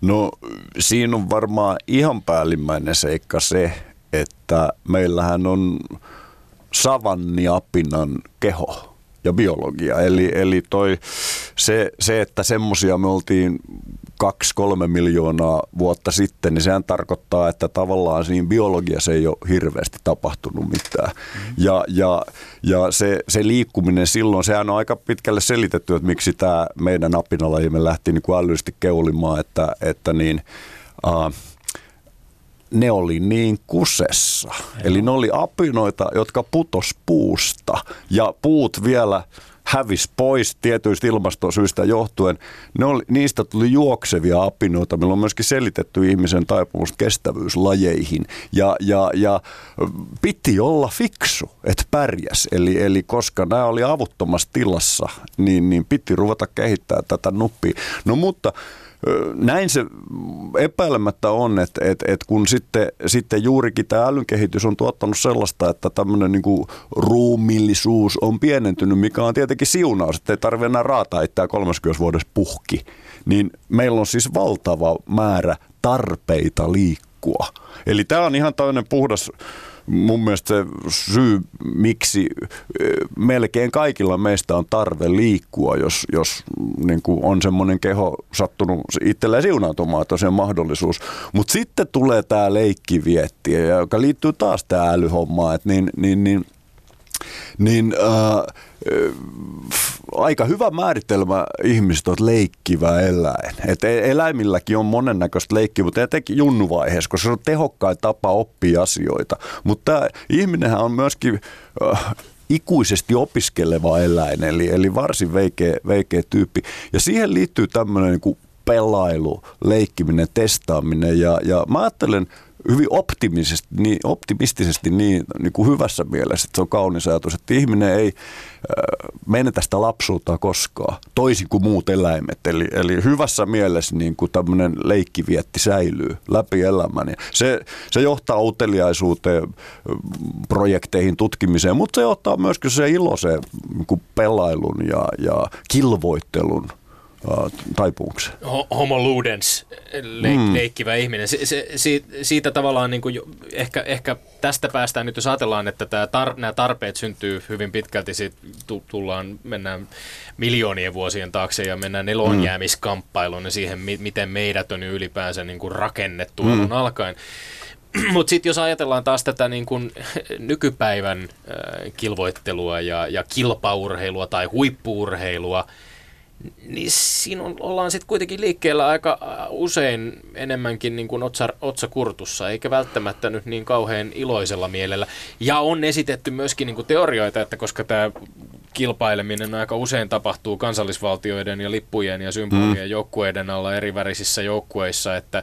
No siinä on varmaan ihan päällimmäinen seikka se, että meillähän on savanniapinan keho ja biologia. Eli, eli toi, se, se, että semmoisia me oltiin kaksi, kolme miljoonaa vuotta sitten, niin sehän tarkoittaa, että tavallaan siinä biologiassa ei ole hirveästi tapahtunut mitään. Mm-hmm. Ja, ja, ja se, se liikkuminen silloin, sehän on aika pitkälle selitetty, että miksi tämä meidän apinalajimme lähti niin kuin älyllisesti keulimaan, että, että niin, uh, ne oli niin kusessa. Eli ne oli apinoita, jotka putos puusta ja puut vielä hävisi pois tietyistä ilmastosyistä johtuen. Ne oli, niistä tuli juoksevia apinoita. Meillä on myöskin selitetty ihmisen taipumus kestävyyslajeihin. Ja, ja, ja piti olla fiksu, että pärjäs. Eli, eli koska nämä oli avuttomassa tilassa, niin, niin piti ruveta kehittää tätä nuppia. No mutta näin se epäilemättä on, että, että, että kun sitten, sitten juurikin tämä älynkehitys on tuottanut sellaista, että tämmöinen niin kuin ruumillisuus on pienentynyt, mikä on tietenkin siunaus, että ei tarvitse enää raata itseään 30 vuodessa puhki, niin meillä on siis valtava määrä tarpeita liikkua. Eli tämä on ihan toinen puhdas mun mielestä se syy, miksi melkein kaikilla meistä on tarve liikkua, jos, jos niin kuin on semmoinen keho sattunut itselleen siunautumaan, että on se mahdollisuus. Mutta sitten tulee tämä leikkivietti, joka liittyy taas tähän älyhommaan, että niin, niin, niin niin äh, aika hyvä määritelmä ihmistä on leikkivä eläin. Et e- eläimilläkin on monennäköistä leikkiä, mutta etenkin junnuvaiheessa, koska se on tehokkain tapa oppia asioita. Mutta ihminenhän on myöskin äh, ikuisesti opiskeleva eläin, eli, eli varsin veikeä, veikeä tyyppi. Ja siihen liittyy tämmöinen niin pelailu, leikkiminen, testaaminen. Ja, ja mä ajattelen hyvin optimisesti, niin, optimistisesti niin, niin kuin hyvässä mielessä, että se on kaunis ajatus, että ihminen ei äh, menetä sitä lapsuutta koskaan, toisin kuin muut eläimet. Eli, eli hyvässä mielessä niin kuin tämmöinen leikkivietti säilyy läpi elämän. Ja se, se johtaa uteliaisuuteen, projekteihin, tutkimiseen, mutta se johtaa myöskin se iloiseen niin pelailun ja, ja kilvoittelun taipumuksen. Homo ludens, leik, mm. leikkivä ihminen. Se, se, siitä, siitä tavallaan niin kuin jo, ehkä, ehkä tästä päästään nyt, jos ajatellaan, että tämä tar, nämä tarpeet syntyy hyvin pitkälti, sit tullaan, mennään miljoonien vuosien taakse ja mennään elonjäämiskamppailuun ja siihen, miten meidät on ylipäänsä niin kuin rakennettu mm. alun alkaen. *clears throat* Mutta sitten jos ajatellaan taas tätä niin kun *laughs* nykypäivän äh, kilvoittelua ja, ja kilpaurheilua tai huippuurheilua, niin siinä on, ollaan sitten kuitenkin liikkeellä aika usein enemmänkin niin kuin otsa, otsakurtussa, eikä välttämättä nyt niin kauhean iloisella mielellä. Ja on esitetty myöskin niin kuin teorioita, että koska tämä kilpaileminen aika usein tapahtuu kansallisvaltioiden ja lippujen ja symbolien mm. joukkueiden alla eri värisissä joukkueissa, että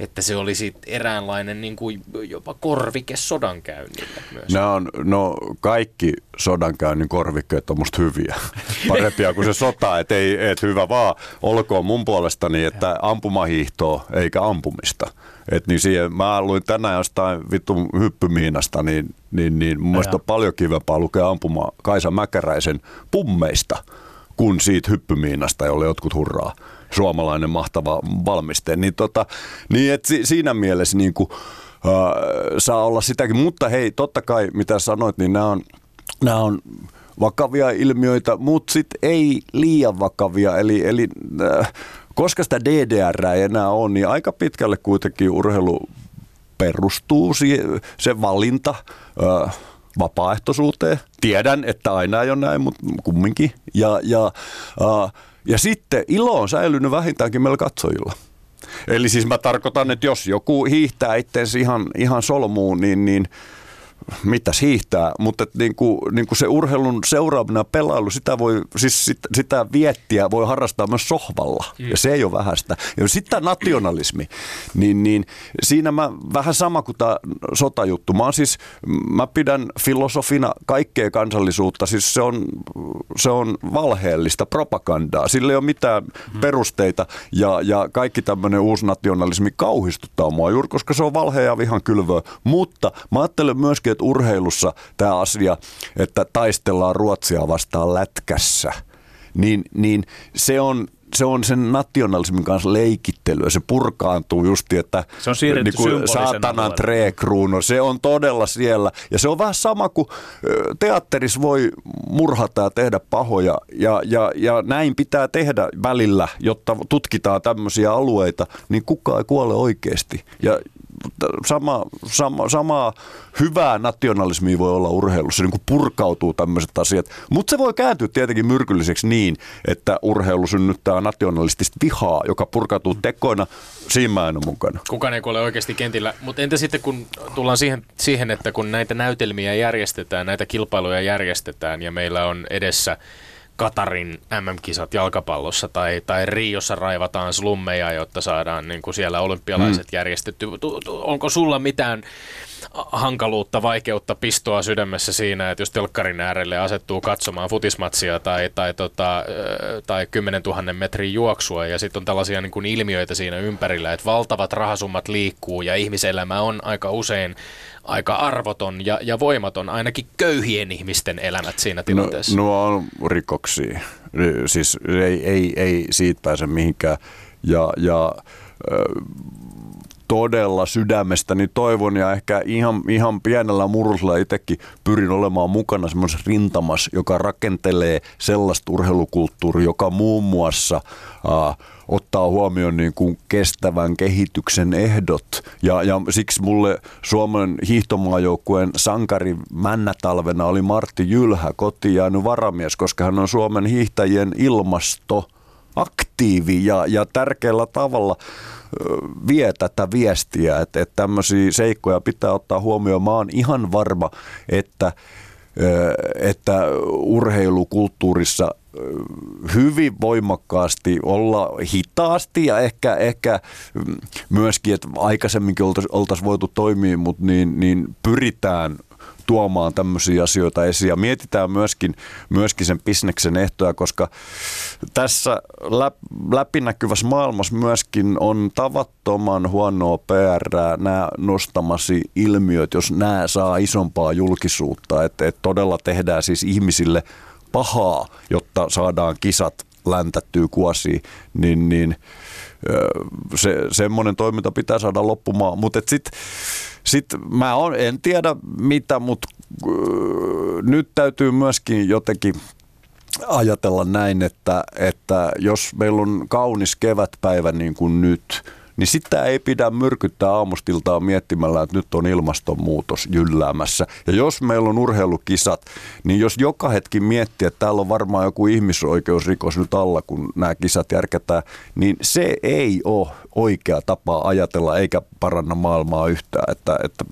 että se olisi eräänlainen niin kuin jopa korvike sodankäynnille myös. Nämä on, no kaikki sodankäynnin korvikkeet on musta hyviä. *laughs* Parempia kuin se sota, että ei, et hyvä vaan, olkoon mun puolestani, että ampumahiihtoa eikä ampumista. Et niin siihen, mä luin tänään jostain vittu hyppymiinasta, niin, niin, niin mun mielestä on paljon kivempaa lukea ampuma Kaisa Mäkäräisen pummeista kuin siitä hyppymiinasta, jolle jotkut hurraa suomalainen mahtava valmiste. Niin, tota, niin et si, siinä mielessä niin kuin, äh, saa olla sitäkin. Mutta hei, totta kai mitä sanoit, niin nämä on, nämä on vakavia ilmiöitä, mutta sitten ei liian vakavia. Eli, eli äh, koska sitä DDR ei enää ole, niin aika pitkälle kuitenkin urheilu perustuu siihen, se valinta äh, vapaaehtoisuuteen. Tiedän, että aina ei ole näin, mutta kumminkin. Ja, ja, äh, ja sitten ilo on säilynyt vähintäänkin meillä katsojilla. Eli siis mä tarkoitan, että jos joku hiihtää itseensä ihan, ihan solmuun, niin, niin mitäs hiihtää, mutta niin kuin, niin kuin se urheilun seuraaminen pelailu, sitä, voi, siis sit, sitä viettiä voi harrastaa myös sohvalla, mm. ja se ei ole vähäistä. Ja sitten tämä nationalismi, niin, niin siinä mä vähän sama kuin tämä sotajuttu. Mä, siis, mä pidän filosofina kaikkea kansallisuutta, siis se on, se on valheellista propagandaa, sillä ei ole mitään mm. perusteita, ja, ja kaikki tämmöinen uusi nationalismi kauhistuttaa mua juuri, koska se on valhea ja vihan kylvöä. Mutta mä ajattelen myöskin, että urheilussa tämä asia, että taistellaan Ruotsia vastaan lätkässä, niin, niin se on se on sen nationalismin kanssa leikittelyä. Se purkaantuu justi, että se on niin kuin saatanan treekruuno. Se on todella siellä. Ja se on vähän sama kuin teatteris voi murhata ja tehdä pahoja. Ja, ja, ja näin pitää tehdä välillä, jotta tutkitaan tämmöisiä alueita, niin kukaan ei kuole oikeasti. Ja sama, sama, samaa hyvää nationalismia voi olla urheilussa, niin kuin purkautuu tämmöiset asiat. Mutta se voi kääntyä tietenkin myrkylliseksi niin, että urheilu synnyttää nationalistista vihaa, joka purkautuu tekoina. Siinä en ole mukana. Kukaan ei kuole oikeasti kentillä. Mutta entä sitten kun tullaan siihen, siihen, että kun näitä näytelmiä järjestetään, näitä kilpailuja järjestetään ja meillä on edessä – Katarin MM-kisat jalkapallossa tai, tai Riossa raivataan slummeja, jotta saadaan niin kuin siellä olympialaiset mm. järjestetty. Onko sulla mitään hankaluutta, vaikeutta, pistoa sydämessä siinä, että jos telkkarin äärelle asettuu katsomaan futismatsia tai, tai, tota, tai 10 000 metrin juoksua ja sitten on tällaisia niin kuin ilmiöitä siinä ympärillä, että valtavat rahasummat liikkuu ja ihmiselämä on aika usein aika arvoton ja, ja voimaton, ainakin köyhien ihmisten elämät siinä no, tilanteessa. No, nuo on rikoksia. Siis ei, ei, ei siitä pääse mihinkään. Ja, ja todella sydämestäni toivon ja ehkä ihan, ihan pienellä murrosella itsekin pyrin olemaan mukana semmoisessa rintamassa, joka rakentelee sellaista urheilukulttuuria, joka muun muassa äh, ottaa huomioon niin kuin kestävän kehityksen ehdot. Ja, ja siksi mulle Suomen hiihtomaajoukkueen sankari männätalvena oli Martti Jylhä, kotiin jäänyt varamies, koska hän on Suomen hiihtäjien ilmasto aktiivi ja, ja tärkeällä tavalla vie tätä viestiä, että, että tämmöisiä seikkoja pitää ottaa huomioon. Mä oon ihan varma, että että urheilukulttuurissa hyvin voimakkaasti olla hitaasti ja ehkä, ehkä myöskin, että aikaisemminkin oltaisiin voitu toimia, mutta niin, niin pyritään tuomaan tämmöisiä asioita esiin. Ja mietitään myöskin, myöskin sen bisneksen ehtoja, koska tässä läpinäkyvässä maailmassa myöskin on tavattoman huonoa PR nämä nostamasi ilmiöt, jos nämä saa isompaa julkisuutta, että, että todella tehdään siis ihmisille pahaa, jotta saadaan kisat läntättyä kuosiin, niin, niin se, semmoinen toiminta pitää saada loppumaan. Mutta sitten sitten mä on, en tiedä mitä, mutta nyt täytyy myöskin jotenkin ajatella näin, että, että jos meillä on kaunis kevätpäivä niin kuin nyt, niin sitä ei pidä myrkyttää aamustiltaan miettimällä, että nyt on ilmastonmuutos jylläämässä. Ja jos meillä on urheilukisat, niin jos joka hetki miettii, että täällä on varmaan joku ihmisoikeusrikos nyt alla, kun nämä kisat järkätään, niin se ei ole oikea tapa ajatella eikä paranna maailmaa yhtään. Että, että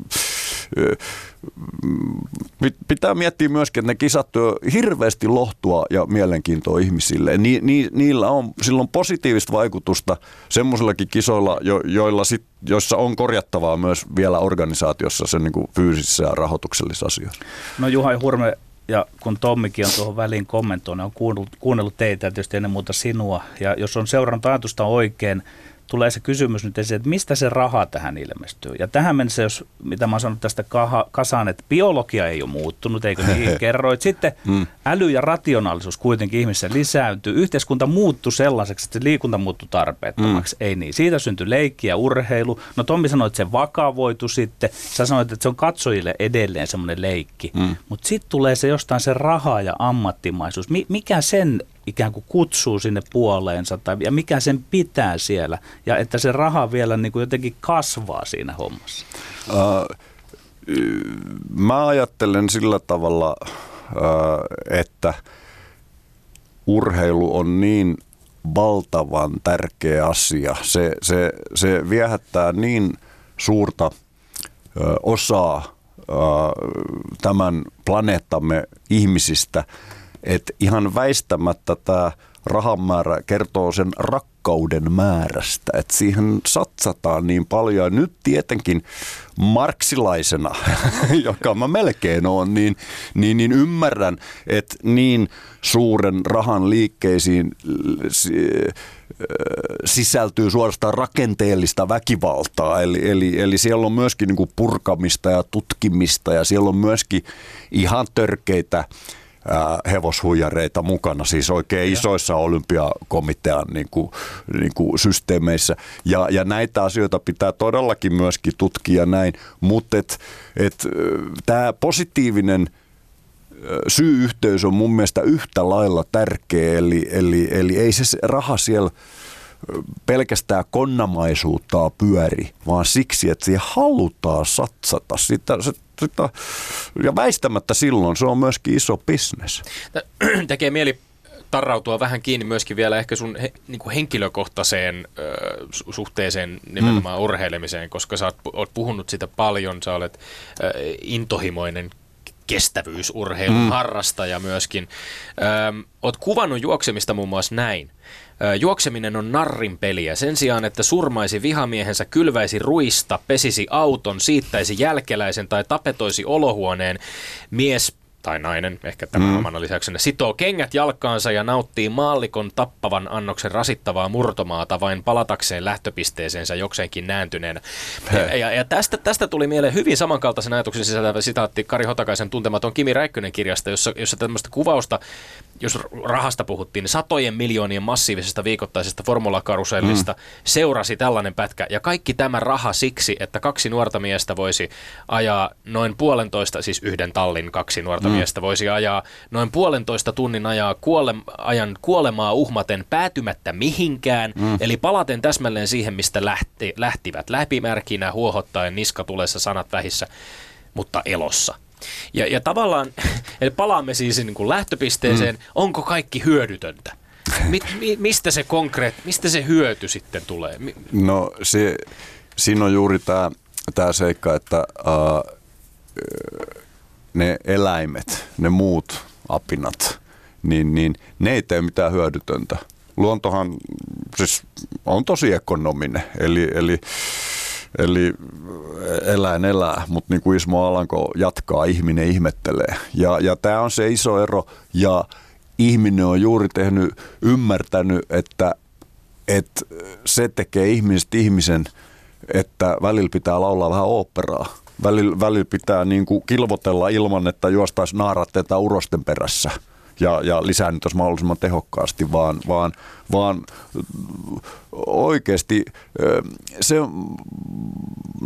pitää miettiä myöskin, että ne kisat tuo hirveästi lohtua ja mielenkiintoa ihmisille. Ni, ni, niillä on silloin positiivista vaikutusta semmoisillakin kisoilla, jo, joilla sit, joissa on korjattavaa myös vielä organisaatiossa sen niin fyysisissä ja rahoituksellisissa asioissa. No Juha Hurme, ja kun Tommikin on tuohon väliin kommentoinut, on kuunnellut, kuunnellut teitä ja tietysti ennen muuta sinua. Ja jos on seurannut ajatusta oikein, tulee se kysymys nyt esiin, että mistä se raha tähän ilmestyy. Ja tähän mennessä, jos, mitä mä oon sanonut tästä kasaan, että biologia ei ole muuttunut, eikö niin *laughs* kerroit. Sitten mm. Äly ja rationaalisuus kuitenkin ihmisessä lisääntyy. Yhteiskunta muuttui sellaiseksi, että se liikunta muuttui tarpeettomaksi. Mm. Ei niin. Siitä syntyi leikki ja urheilu. No Tommi sanoi, että se vakavoitu sitten. Sä sanoit, että se on katsojille edelleen semmoinen leikki. Mm. Mutta sitten tulee se jostain se raha ja ammattimaisuus. Mikä sen ikään kuin kutsuu sinne puoleensa tai, ja mikä sen pitää siellä ja että se raha vielä niin kuin jotenkin kasvaa siinä hommassa? Uh, mä ajattelen sillä tavalla, että urheilu on niin valtavan tärkeä asia. Se, se, se viehättää niin suurta osaa tämän planeettamme ihmisistä – että ihan väistämättä tämä rahamäärä kertoo sen rakkauden määrästä, että siihen satsataan niin paljon. Nyt tietenkin marksilaisena, *laughs* joka mä melkein on, niin, niin, niin ymmärrän, että niin suuren rahan liikkeisiin sisältyy suorastaan rakenteellista väkivaltaa. Eli, eli, eli siellä on myöskin niin kuin purkamista ja tutkimista ja siellä on myöskin ihan törkeitä hevoshuijareita mukana, siis oikein ja. isoissa olympiakomitean niin kuin, niin kuin systeemeissä. Ja, ja näitä asioita pitää todellakin myöskin tutkia näin, mutta et, et, tämä positiivinen syy-yhteys on mun mielestä yhtä lailla tärkeä, eli, eli, eli ei se raha siellä pelkästään konnamaisuutta pyöri, vaan siksi, että siihen halutaan satsata. Sitä, se sitä, ja väistämättä silloin se on myöskin iso bisnes. *clears throat* Tekee mieli tarrautua vähän kiinni myöskin vielä ehkä sun he, niin kuin henkilökohtaiseen ö, suhteeseen nimenomaan mm. urheilemiseen, koska sä oot, oot puhunut sitä paljon, sä olet ö, intohimoinen kestävyysurheilun mm. harrastaja myöskin. Ö, oot kuvannut juoksemista muun muassa näin. Juokseminen on narrin peliä. Sen sijaan, että surmaisi vihamiehensä, kylväisi ruista, pesisi auton, siittäisi jälkeläisen tai tapetoisi olohuoneen, mies tai nainen, ehkä tämä mm. omana lisäyksenä, sitoo kengät jalkaansa ja nauttii maallikon tappavan annoksen rasittavaa murtomaata vain palatakseen lähtöpisteeseensä jokseenkin nääntyneenä. Ja, ja, ja tästä, tästä tuli mieleen hyvin samankaltaisen ajatuksen sisältävä sitaatti Kari Hotakaisen tuntematon Kimi Räikkönen kirjasta, jossa, jossa tämmöistä kuvausta jos rahasta puhuttiin, niin satojen miljoonien massiivisesta viikoittaisesta formulakarusellista mm. seurasi tällainen pätkä. Ja kaikki tämä raha siksi, että kaksi nuorta miestä voisi ajaa noin puolentoista, siis yhden tallin kaksi nuorta mm. Miestä voisi ajaa noin puolentoista tunnin ajaa kuole, ajan kuolemaa uhmaten päätymättä mihinkään. Mm. Eli palaten täsmälleen siihen, mistä lähti, lähtivät läpimärkinä, huohottaen niskatulessa sanat vähissä, mutta elossa. Ja, ja tavallaan, *laughs* eli palaamme siis niin kuin lähtöpisteeseen, mm. onko kaikki hyödytöntä? Mi, mi, mistä se konkreet, mistä se hyöty sitten tulee? Mi- no se, siinä on juuri tämä tää seikka, että uh, ne eläimet, ne muut apinat, niin, niin ne ei tee mitään hyödytöntä. Luontohan siis on tosi ekonominen, eli, eli Eli eläin elää, mutta niin kuin Ismo Alanko jatkaa, ihminen ihmettelee. Ja, ja tämä on se iso ero. Ja ihminen on juuri tehnyt, ymmärtänyt, että, että se tekee ihmisestä ihmisen, että välillä pitää laulaa vähän oopperaa. Välillä, välillä pitää niin kuin kilvotella ilman, että juostaisi naaratteita urosten perässä – ja, ja lisäännyttäisi mahdollisimman tehokkaasti, vaan, vaan, vaan oikeasti se,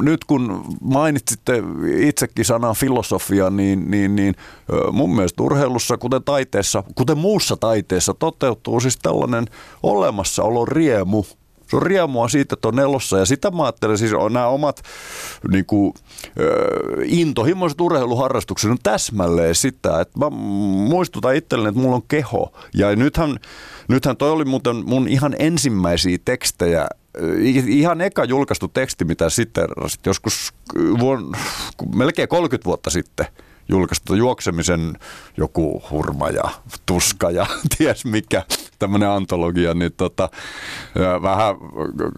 nyt kun mainitsitte itsekin sanan filosofia, niin, niin, niin mun mielestä urheilussa, kuten taiteessa, kuten muussa taiteessa, toteutuu siis tällainen olemassaolon riemu – se on riemua siitä, että on nelossa. Ja sitä mä ajattelen, siis on nämä omat niin kuin, intohimoiset urheiluharrastukset on täsmälleen sitä, että mä muistutan itselleni, että mulla on keho. Ja nythän, nythän toi oli muuten mun ihan ensimmäisiä tekstejä ihan eka julkaistu teksti, mitä sitten joskus vuon, melkein 30 vuotta sitten julkaistu juoksemisen joku hurma ja tuska ja *laughs* ties mikä tämmöinen antologia, niin tota, vähän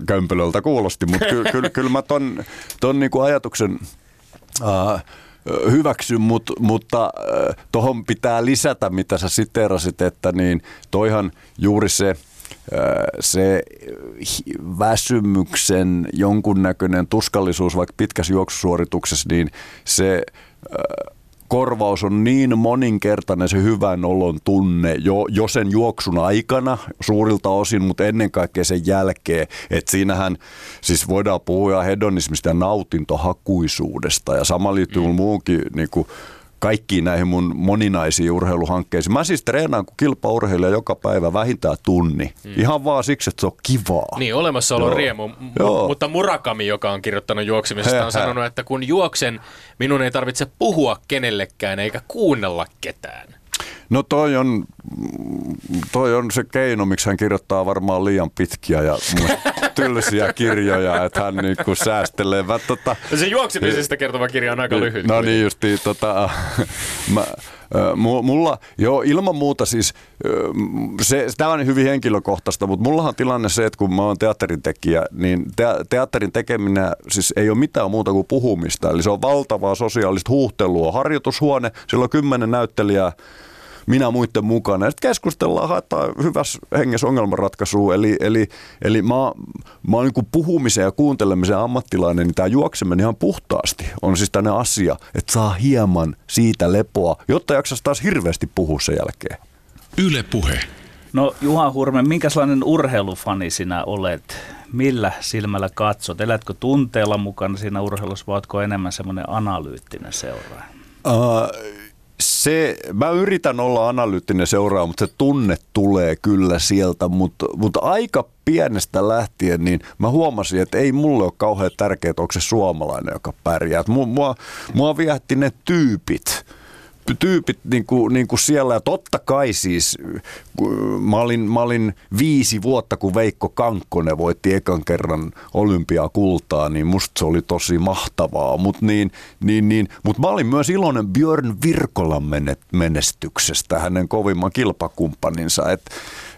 kömpelöltä kuulosti, mutta kyllä ky, ky, mä ton, ton niinku ajatuksen uh, hyväksyn, mut, mutta uh, tuohon pitää lisätä, mitä sä siterasit, että niin toihan juuri se se väsymyksen jonkunnäköinen tuskallisuus vaikka pitkässä juoksusuorituksessa, niin se korvaus on niin moninkertainen se hyvän olon tunne jo, jo sen juoksun aikana suurilta osin, mutta ennen kaikkea sen jälkeen. Että siinähän siis voidaan puhua hedonismista ja nautintohakuisuudesta ja sama liittyy mm. muukin niin kuin, kaikkiin näihin mun moninaisiin urheiluhankkeisiin. Mä siis treenaan kuin kilpaurheilija joka päivä vähintään tunni. Hmm. Ihan vaan siksi, että se on kivaa. Niin, olemassaolo on riemu. M- Joo. Mutta Murakami, joka on kirjoittanut juoksemisesta, on sanonut, että kun juoksen, minun ei tarvitse puhua kenellekään eikä kuunnella ketään. No toi on, toi on se keino, miksi hän kirjoittaa varmaan liian pitkiä ja *laughs* tylsiä kirjoja, että hän niinku säästelee. Mä, tota, se juoksemisesta kertova kirja on aika lyhyt. No niin justi, tota, mä, Mulla, joo, ilman muuta siis, se, tämä on hyvin henkilökohtaista, mutta mullahan on tilanne se, että kun mä oon teatterin tekijä, niin te, teatterin tekeminen siis ei ole mitään muuta kuin puhumista. Eli se on valtavaa sosiaalista huuhtelua. Harjoitushuone, sillä on kymmenen näyttelijää, minä muiden mukana. Sitten keskustellaan, haetaan hyvässä hengessä ongelmanratkaisua. Eli, eli, eli mä, mä oon niin puhumisen ja kuuntelemisen ammattilainen, niin tämä juokseminen ihan puhtaasti on siis tänne asia, että saa hieman siitä lepoa, jotta jaksaisi taas hirveästi puhua sen jälkeen. Yle puhe. No Juha Hurme, minkälainen urheilufani sinä olet? Millä silmällä katsot? Elätkö tunteella mukana siinä urheilussa vai oletko enemmän semmoinen analyyttinen seuraaja? Uh, se, mä yritän olla analyyttinen seuraaja, mutta se tunne tulee kyllä sieltä, mutta, mutta aika pienestä lähtien, niin mä huomasin, että ei mulle ole kauhean tärkeää, onko se suomalainen, joka pärjää. Mua, mua, mua viehätti ne tyypit tyypit niin kuin, niin kuin siellä. Ja totta kai siis, mä olin, mä olin viisi vuotta, kun Veikko Kankkonen voitti ekan kerran olympiakultaa, niin musta se oli tosi mahtavaa. Mutta niin, niin, niin, mut mä olin myös iloinen Björn Virkolan menestyksestä, hänen kovimman kilpakumppaninsa. Et,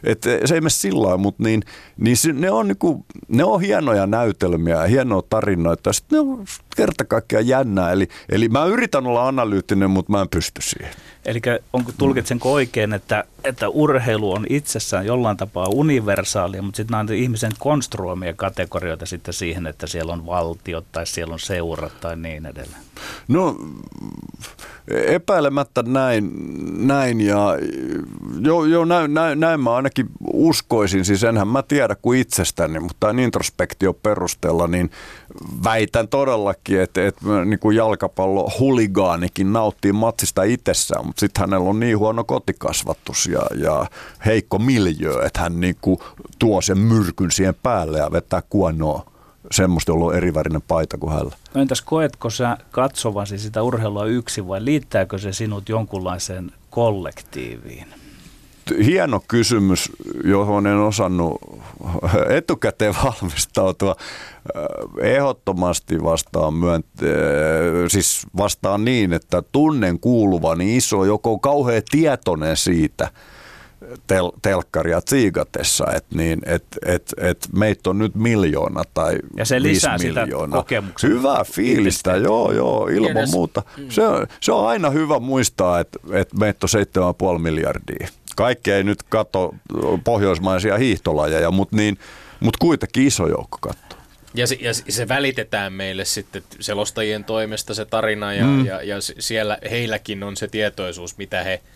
et se ei mene sillä mutta niin, niin se, ne, on niinku, ne on hienoja näytelmiä ja hienoja tarinoita. Sitten ne on kerta kaikkiaan jännää. Eli, eli mä yritän olla analyyttinen, mutta mä en pysty siihen. Eli onko tulkitsenko oikein, että, että urheilu on itsessään jollain tapaa universaalia, mutta sitten on ihmisen konstruoimia kategorioita sitten siihen, että siellä on valtiot tai siellä on seurat tai niin edelleen? No epäilemättä näin, näin ja jo, jo näin, näin, näin mä ainakin uskoisin, siis enhän mä tiedä kuin itsestäni, mutta tämän introspektio perusteella niin väitän todellakin, että, että niin kuin jalkapallo huligaanikin nauttii matsista itsessään, mutta sitten hänellä on niin huono kotikasvatus ja, ja heikko miljö, että hän niin kuin tuo sen myrkyn siihen päälle ja vetää kuonoa semmoista, jolla on erivärinen paita kuin hänellä. No entäs koetko sä katsovasi sitä urheilua yksin vai liittääkö se sinut jonkunlaiseen kollektiiviin? Hieno kysymys, johon en osannut etukäteen *laughs* valmistautua. Ehdottomasti vastaan, myönte- siis vastaan niin, että tunnen kuuluvani iso, joko kauhean tietoinen siitä – tel, telkkaria tsiigatessa, että niin, et, et, et meitä on nyt miljoona tai Ja se lisää miljoonaa. sitä Hyvää fiilistä, joo joo, ilman Kienes. muuta. Mm. Se, on, se on aina hyvä muistaa, että, että meitä on 7,5 miljardia. Kaikki ei nyt katso pohjoismaisia hiihtolajeja, mutta niin, mut kuitenkin iso joukko katsoo. Ja se, ja se välitetään meille sitten selostajien toimesta se tarina ja, mm. ja, ja siellä heilläkin on se tietoisuus, mitä he –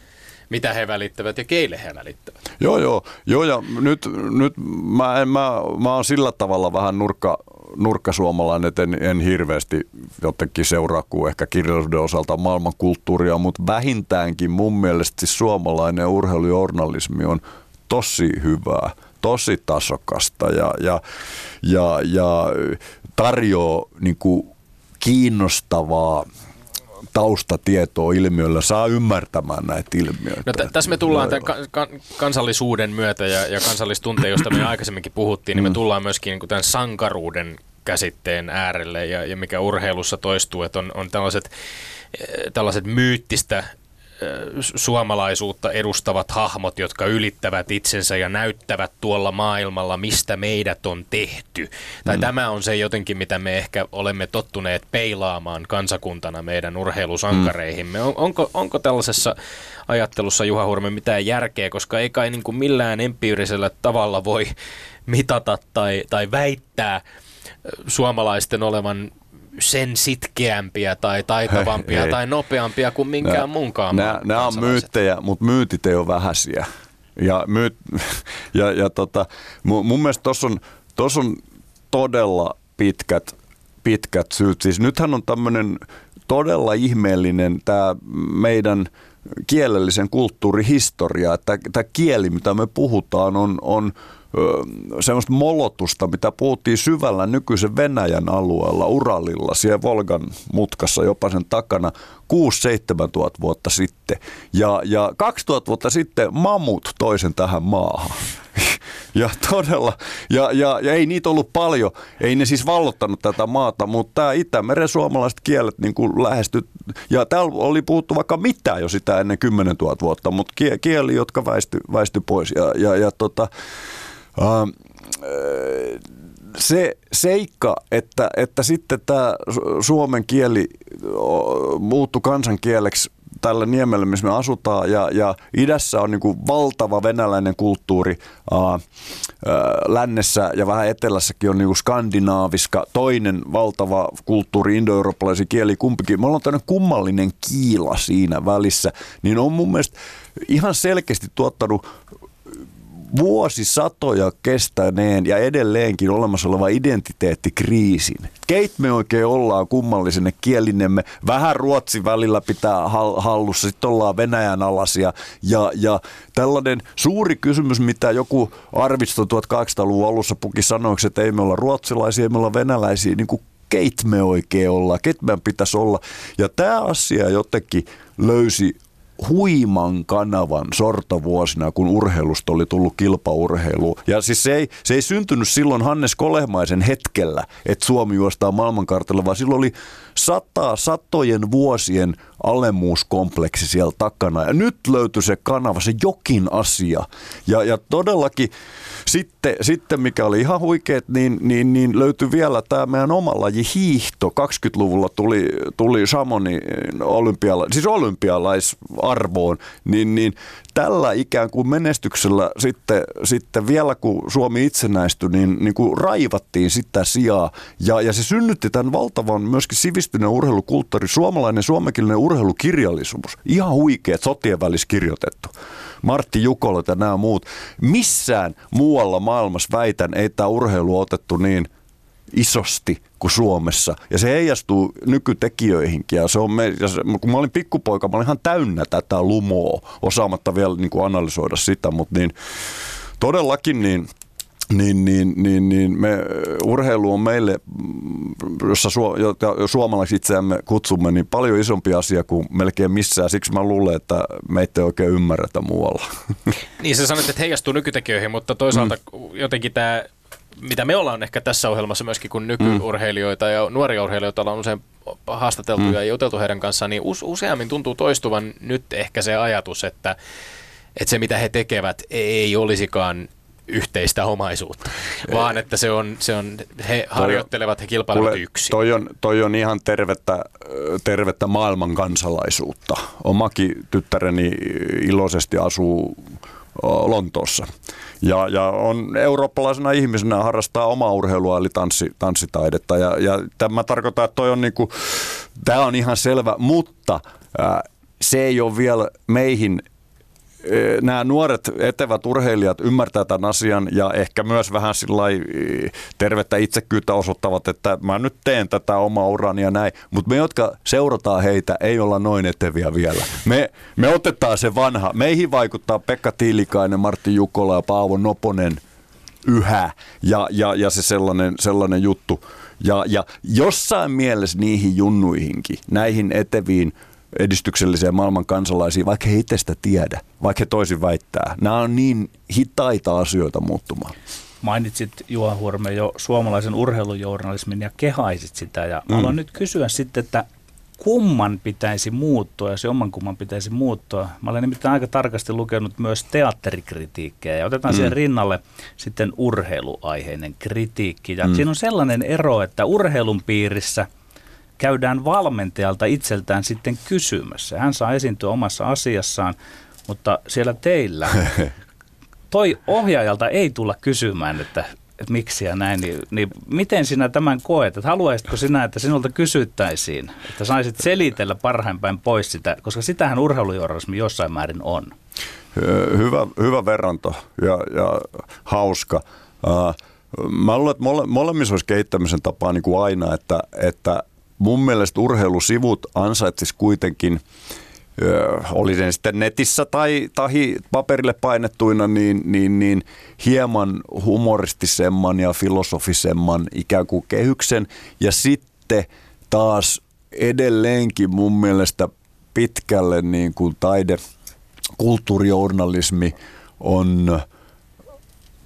mitä he välittävät ja keille he välittävät. Joo, joo. joo ja nyt, nyt mä, mä, mä oon sillä tavalla vähän nurkka, nurkkasuomalainen, että en, en hirveästi jotenkin seuraa kuin ehkä kirjallisuuden osalta maailmankulttuuria, mutta vähintäänkin mun mielestä siis suomalainen urheilujournalismi on tosi hyvää, tosi tasokasta ja, ja, ja, ja tarjoaa niin kuin kiinnostavaa taustatietoa ilmiöllä saa ymmärtämään näitä ilmiöitä. No, t- tässä me tullaan tämän ka- ka- kansallisuuden myötä ja, ja kansallistunteen, josta me aikaisemminkin puhuttiin, niin me tullaan myöskin niin tämän sankaruuden käsitteen äärelle ja, ja mikä urheilussa toistuu, että on, on tällaiset, eh, tällaiset myyttistä suomalaisuutta edustavat hahmot, jotka ylittävät itsensä ja näyttävät tuolla maailmalla, mistä meidät on tehty. Tai mm. tämä on se jotenkin, mitä me ehkä olemme tottuneet peilaamaan kansakuntana meidän urheilusankareihimme. Mm. On, onko, onko tällaisessa ajattelussa, Juha Hurme, mitään järkeä, koska ei kai niin kuin millään empiirisellä tavalla voi mitata tai, tai väittää suomalaisten olevan sen sitkeämpiä tai taitavampia Hei. tai nopeampia kuin minkään nää, muunkaan Nämä, nämä on myyttejä, mutta myytit ei ole vähäisiä. Ja, myyt, *laughs* ja, ja tota, mun, mun mielestä tuossa on, on todella pitkät, pitkät syyt. Siis nythän on tämmöinen todella ihmeellinen tämä meidän kielellisen kulttuurihistoria, että tämä kieli, mitä me puhutaan, on, on semmoista molotusta, mitä puhuttiin syvällä nykyisen Venäjän alueella, Uralilla, siellä Volgan mutkassa jopa sen takana 6-7 tuhat vuotta sitten. Ja, ja 2000 vuotta sitten mamut toisen tähän maahan. *laughs* Ja todella, ja, ja, ja ei niitä ollut paljon, ei ne siis vallottanut tätä maata, mutta tämä Itämeren suomalaiset kielet niin kuin lähesty, ja täällä oli puhuttu vaikka mitään jo sitä ennen 10 000 vuotta, mutta kieli, jotka väisty, väisty pois. Ja, ja, ja tota, se seikka, että, että sitten tämä suomen kieli muuttui kansankieleksi tällä niemellä, missä me asutaan, ja, ja idässä on niin valtava venäläinen kulttuuri, ää, lännessä ja vähän etelässäkin on niin skandinaaviska, toinen valtava kulttuuri, indoeurooppalaisia kieli, kumpikin. Me ollaan tämmöinen kummallinen kiila siinä välissä, niin on mun mielestä ihan selkeästi tuottanut vuosisatoja kestäneen ja edelleenkin olemassa oleva identiteettikriisin. Keit me oikein ollaan kummallisenne kielinemme. Vähän ruotsi välillä pitää hallussa, sitten ollaan Venäjän alasia. Ja, ja tällainen suuri kysymys, mitä joku Arvisto 1800-luvun alussa puki sanoiksi, että ei me olla ruotsilaisia, ei me olla venäläisiä, niin kuin keit me oikein ollaan, keit meidän pitäisi olla. Ja tämä asia jotenkin löysi huiman kanavan sortovuosina, kun urheilusta oli tullut kilpaurheilu. Ja siis se ei, se ei syntynyt silloin Hannes Kolehmaisen hetkellä, että Suomi juostaa maailmankartalla, vaan silloin oli sata, satojen vuosien alemmuuskompleksi siellä takana. Ja nyt löytyi se kanava, se jokin asia. Ja, ja todellakin sitten, sitten, mikä oli ihan huikeet, niin, niin, niin löytyi vielä tämä meidän oma laji hiihto. 20-luvulla tuli, tuli Samoni olympiala, siis olympialaisarvoon, niin, niin tällä ikään kuin menestyksellä sitten, sitten vielä kun Suomi itsenäistyi, niin, niin kuin raivattiin sitä sijaa. Ja, ja se synnytti tämän valtavan myöskin sivistyneen urheilukulttuuri, suomalainen suomenkielinen urheilukirjallisuus. Ihan huikeet sotien välissä kirjoitettu. Martti Jukolot ja nämä muut. Missään muualla maailmassa väitän, ei tämä urheilu otettu niin isosti kuin Suomessa. Ja se heijastuu nykytekijöihinkin. Ja se on me, ja se, kun mä olin pikkupoika, mä olin ihan täynnä tätä lumoa, osaamatta vielä niin kuin analysoida sitä, mutta niin todellakin niin – niin, niin, niin, niin me, urheilu on meille, jossa su, jota suomalaiset itseämme kutsumme, niin paljon isompi asia kuin melkein missään. Siksi mä luulen, että meitä ei oikein ymmärretä muualla. *laughs* Niin sä sanoit, että heijastuu nykytekijöihin, mutta toisaalta mm. jotenkin tämä mitä me ollaan ehkä tässä ohjelmassa myöskin, kun nykyurheilijoita ja nuoria urheilijoita ollaan usein haastateltu mm. ja juteltu heidän kanssaan, niin useammin tuntuu toistuvan nyt ehkä se ajatus, että, että se mitä he tekevät ei olisikaan yhteistä omaisuutta, vaan että se on, se on he harjoittelevat, he kilpailevat kuule, yksin. Toi on, toi on ihan tervettä, tervettä maailman kansalaisuutta. Omakin tyttäreni iloisesti asuu Lontoossa. Ja, ja on eurooppalaisena ihmisenä harrastaa omaa urheilua eli tanssi, tanssitaidetta. Ja, ja tämä tarkoittaa, että toi on, niinku, tämä on ihan selvä, mutta ää, se ei ole vielä meihin nämä nuoret etevät urheilijat ymmärtää tämän asian ja ehkä myös vähän tervettä itsekyyttä osoittavat, että mä nyt teen tätä omaa urani ja näin. Mutta me, jotka seurataan heitä, ei olla noin eteviä vielä. Me, me otetaan se vanha. Meihin vaikuttaa Pekka Tiilikainen, Martti Jukola ja Paavo Noponen yhä ja, ja, ja se sellainen, sellainen juttu. Ja, ja jossain mielessä niihin junnuihinkin, näihin eteviin edistyksellisiä maailman kansalaisiin, vaikka he itse sitä tiedä, vaikka he toisin väittää. Nämä on niin hitaita asioita muuttumaan. Mainitsit Juha Hurme jo suomalaisen urheilujournalismin ja kehaisit sitä. Ja mm. haluan nyt kysyä sitten, että kumman pitäisi muuttua ja se oman kumman pitäisi muuttua. Mä olen nimittäin aika tarkasti lukenut myös teatterikritiikkejä ja otetaan mm. siihen rinnalle sitten urheiluaiheinen kritiikki. Ja mm. siinä on sellainen ero, että urheilun piirissä käydään valmentajalta itseltään sitten kysymässä. Hän saa esiintyä omassa asiassaan, mutta siellä teillä *laughs* toi ohjaajalta ei tulla kysymään, että että miksi ja näin, niin, niin miten sinä tämän koet? Että haluaisitko sinä, että sinulta kysyttäisiin, että saisit selitellä parhaimpäin pois sitä, koska sitähän urheilujournalismi jossain määrin on. Hyvä, hyvä verranto ja, ja hauska. Mä luulen, että mole, molemmissa olisi kehittämisen tapaa niin kuin aina, että, että mun mielestä urheilusivut ansaitsisi kuitenkin – oli se sitten netissä tai, tai paperille painettuina, niin, niin, niin hieman humoristisemman ja filosofisemman ikään kuin kehyksen. Ja sitten taas edelleenkin mun mielestä pitkälle niin kuin taide, kulttuurijournalismi on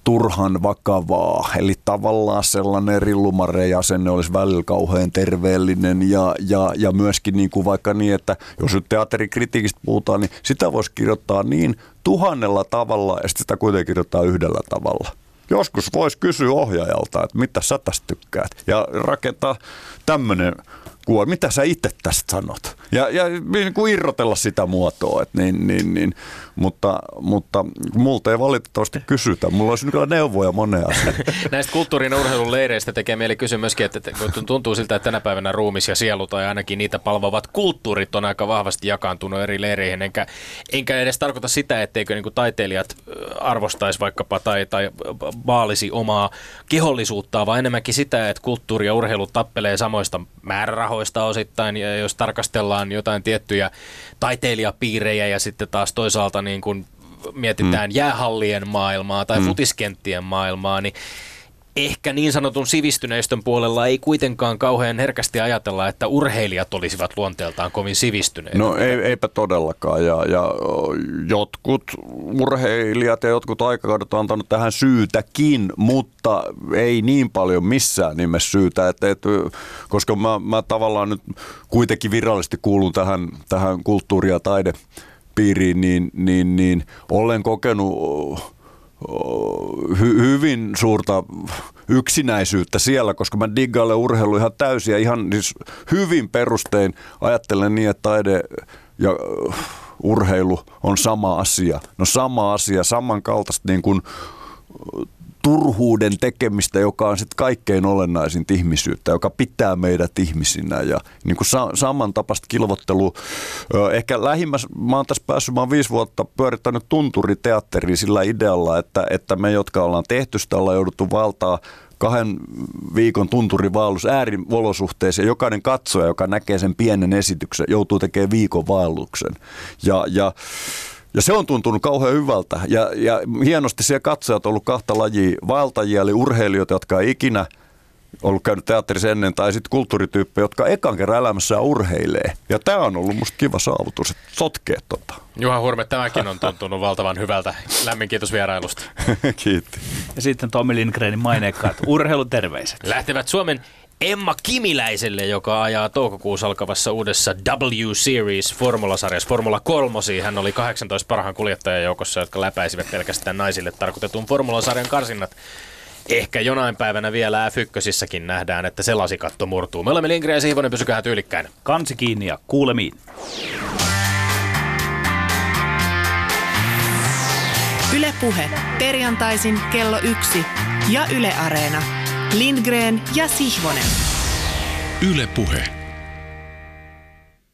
turhan vakavaa. Eli tavallaan sellainen rillumareasenne olisi välillä kauhean terveellinen ja, ja, ja myöskin niin kuin vaikka niin, että jos nyt teatterikritiikistä puhutaan, niin sitä voisi kirjoittaa niin tuhannella tavalla ja sitä kuitenkin kirjoittaa yhdellä tavalla. Joskus voisi kysyä ohjaajalta, että mitä sä tästä tykkäät ja rakentaa tämmöinen kuva. Mitä sä itse tästä sanot? Ja, ja niin kuin irrotella sitä muotoa. Et niin, niin, niin. Mutta, mutta multa ei valitettavasti kysytä. Mulla olisi kyllä neuvoja moneen asiaan. *laughs* Näistä kulttuurin ja urheilun leireistä tekee mieli kysyä myöskin, että tuntuu siltä, että tänä päivänä ruumis ja sielu tai ainakin niitä palvovat kulttuurit on aika vahvasti jakaantunut eri leireihin. Enkä, enkä edes tarkoita sitä, etteikö niin kuin taiteilijat arvostaisi vaikkapa tai, tai vaalisi omaa kehollisuuttaan, vaan enemmänkin sitä, että kulttuuri ja urheilu tappelee samoista määrärahoista osittain. Ja jos tarkastellaan jotain tiettyjä taiteilijapiirejä ja sitten taas toisaalta niin kuin mietitään mm. jäähallien maailmaa tai mm. futiskenttien maailmaa, niin ehkä niin sanotun sivistyneistön puolella ei kuitenkaan kauhean herkästi ajatella, että urheilijat olisivat luonteeltaan kovin sivistyneitä. No ei, eipä todellakaan. Ja, ja jotkut urheilijat ja jotkut aikakaudet on antanut tähän syytäkin, mutta ei niin paljon missään nimessä syytä. Että, että, koska mä, mä tavallaan nyt kuitenkin virallisesti kuulun tähän, tähän kulttuuri- ja taide piiriin, niin, niin, niin olen kokenut hy- hyvin suurta yksinäisyyttä siellä, koska mä diggailen urheilu ihan täysin ja ihan siis hyvin perustein ajattelen niin, että taide ja urheilu on sama asia. No sama asia, samankaltaista niin kuin turhuuden tekemistä, joka on sitten kaikkein olennaisin ihmisyyttä, joka pitää meidät ihmisinä ja niin kuin sa- samantapaista kilvottelu. Ehkä lähimmäs, mä oon tässä päässyt, mä oon viisi vuotta pyörittänyt tunturiteatteriin sillä idealla, että, että me, jotka ollaan tehty sitä, ollaan jouduttu valtaa kahden viikon tunturivaalus ääriolosuhteissa ja jokainen katsoja, joka näkee sen pienen esityksen, joutuu tekemään viikon vaelluksen. Ja, ja ja se on tuntunut kauhean hyvältä. Ja, ja hienosti siellä katsojat on ollut kahta lajia vaeltajia, eli urheilijoita, jotka ei ikinä ollut käynyt teatterissa ennen, tai sitten kulttuurityyppejä, jotka ekan kerran elämässä urheilee. Ja tämä on ollut musta kiva saavutus, että sotkee tota. Juha Hurme, tämäkin on tuntunut valtavan hyvältä. Lämmin kiitos vierailusta. *laughs* Kiitti. Ja sitten Tommi Lindgrenin maineikkaat urheiluterveiset. Lähtevät Suomen Emma Kimiläiselle, joka ajaa toukokuussa alkavassa uudessa W-Series formulasarjassa Formula 3. Hän oli 18 parhaan kuljettajan joukossa, jotka läpäisivät pelkästään naisille tarkoitetun formulasarjan karsinnat. Ehkä jonain päivänä vielä F1 nähdään, että se lasikatto murtuu. Me olemme Lindgren ja Siivonen, pysykää tyylikkäin. Kansi kiinni ja kuulemiin. Ylepuhe perjantaisin kello yksi ja Yle Areena. Lindgren ja Sihvonen. Yle Puhe.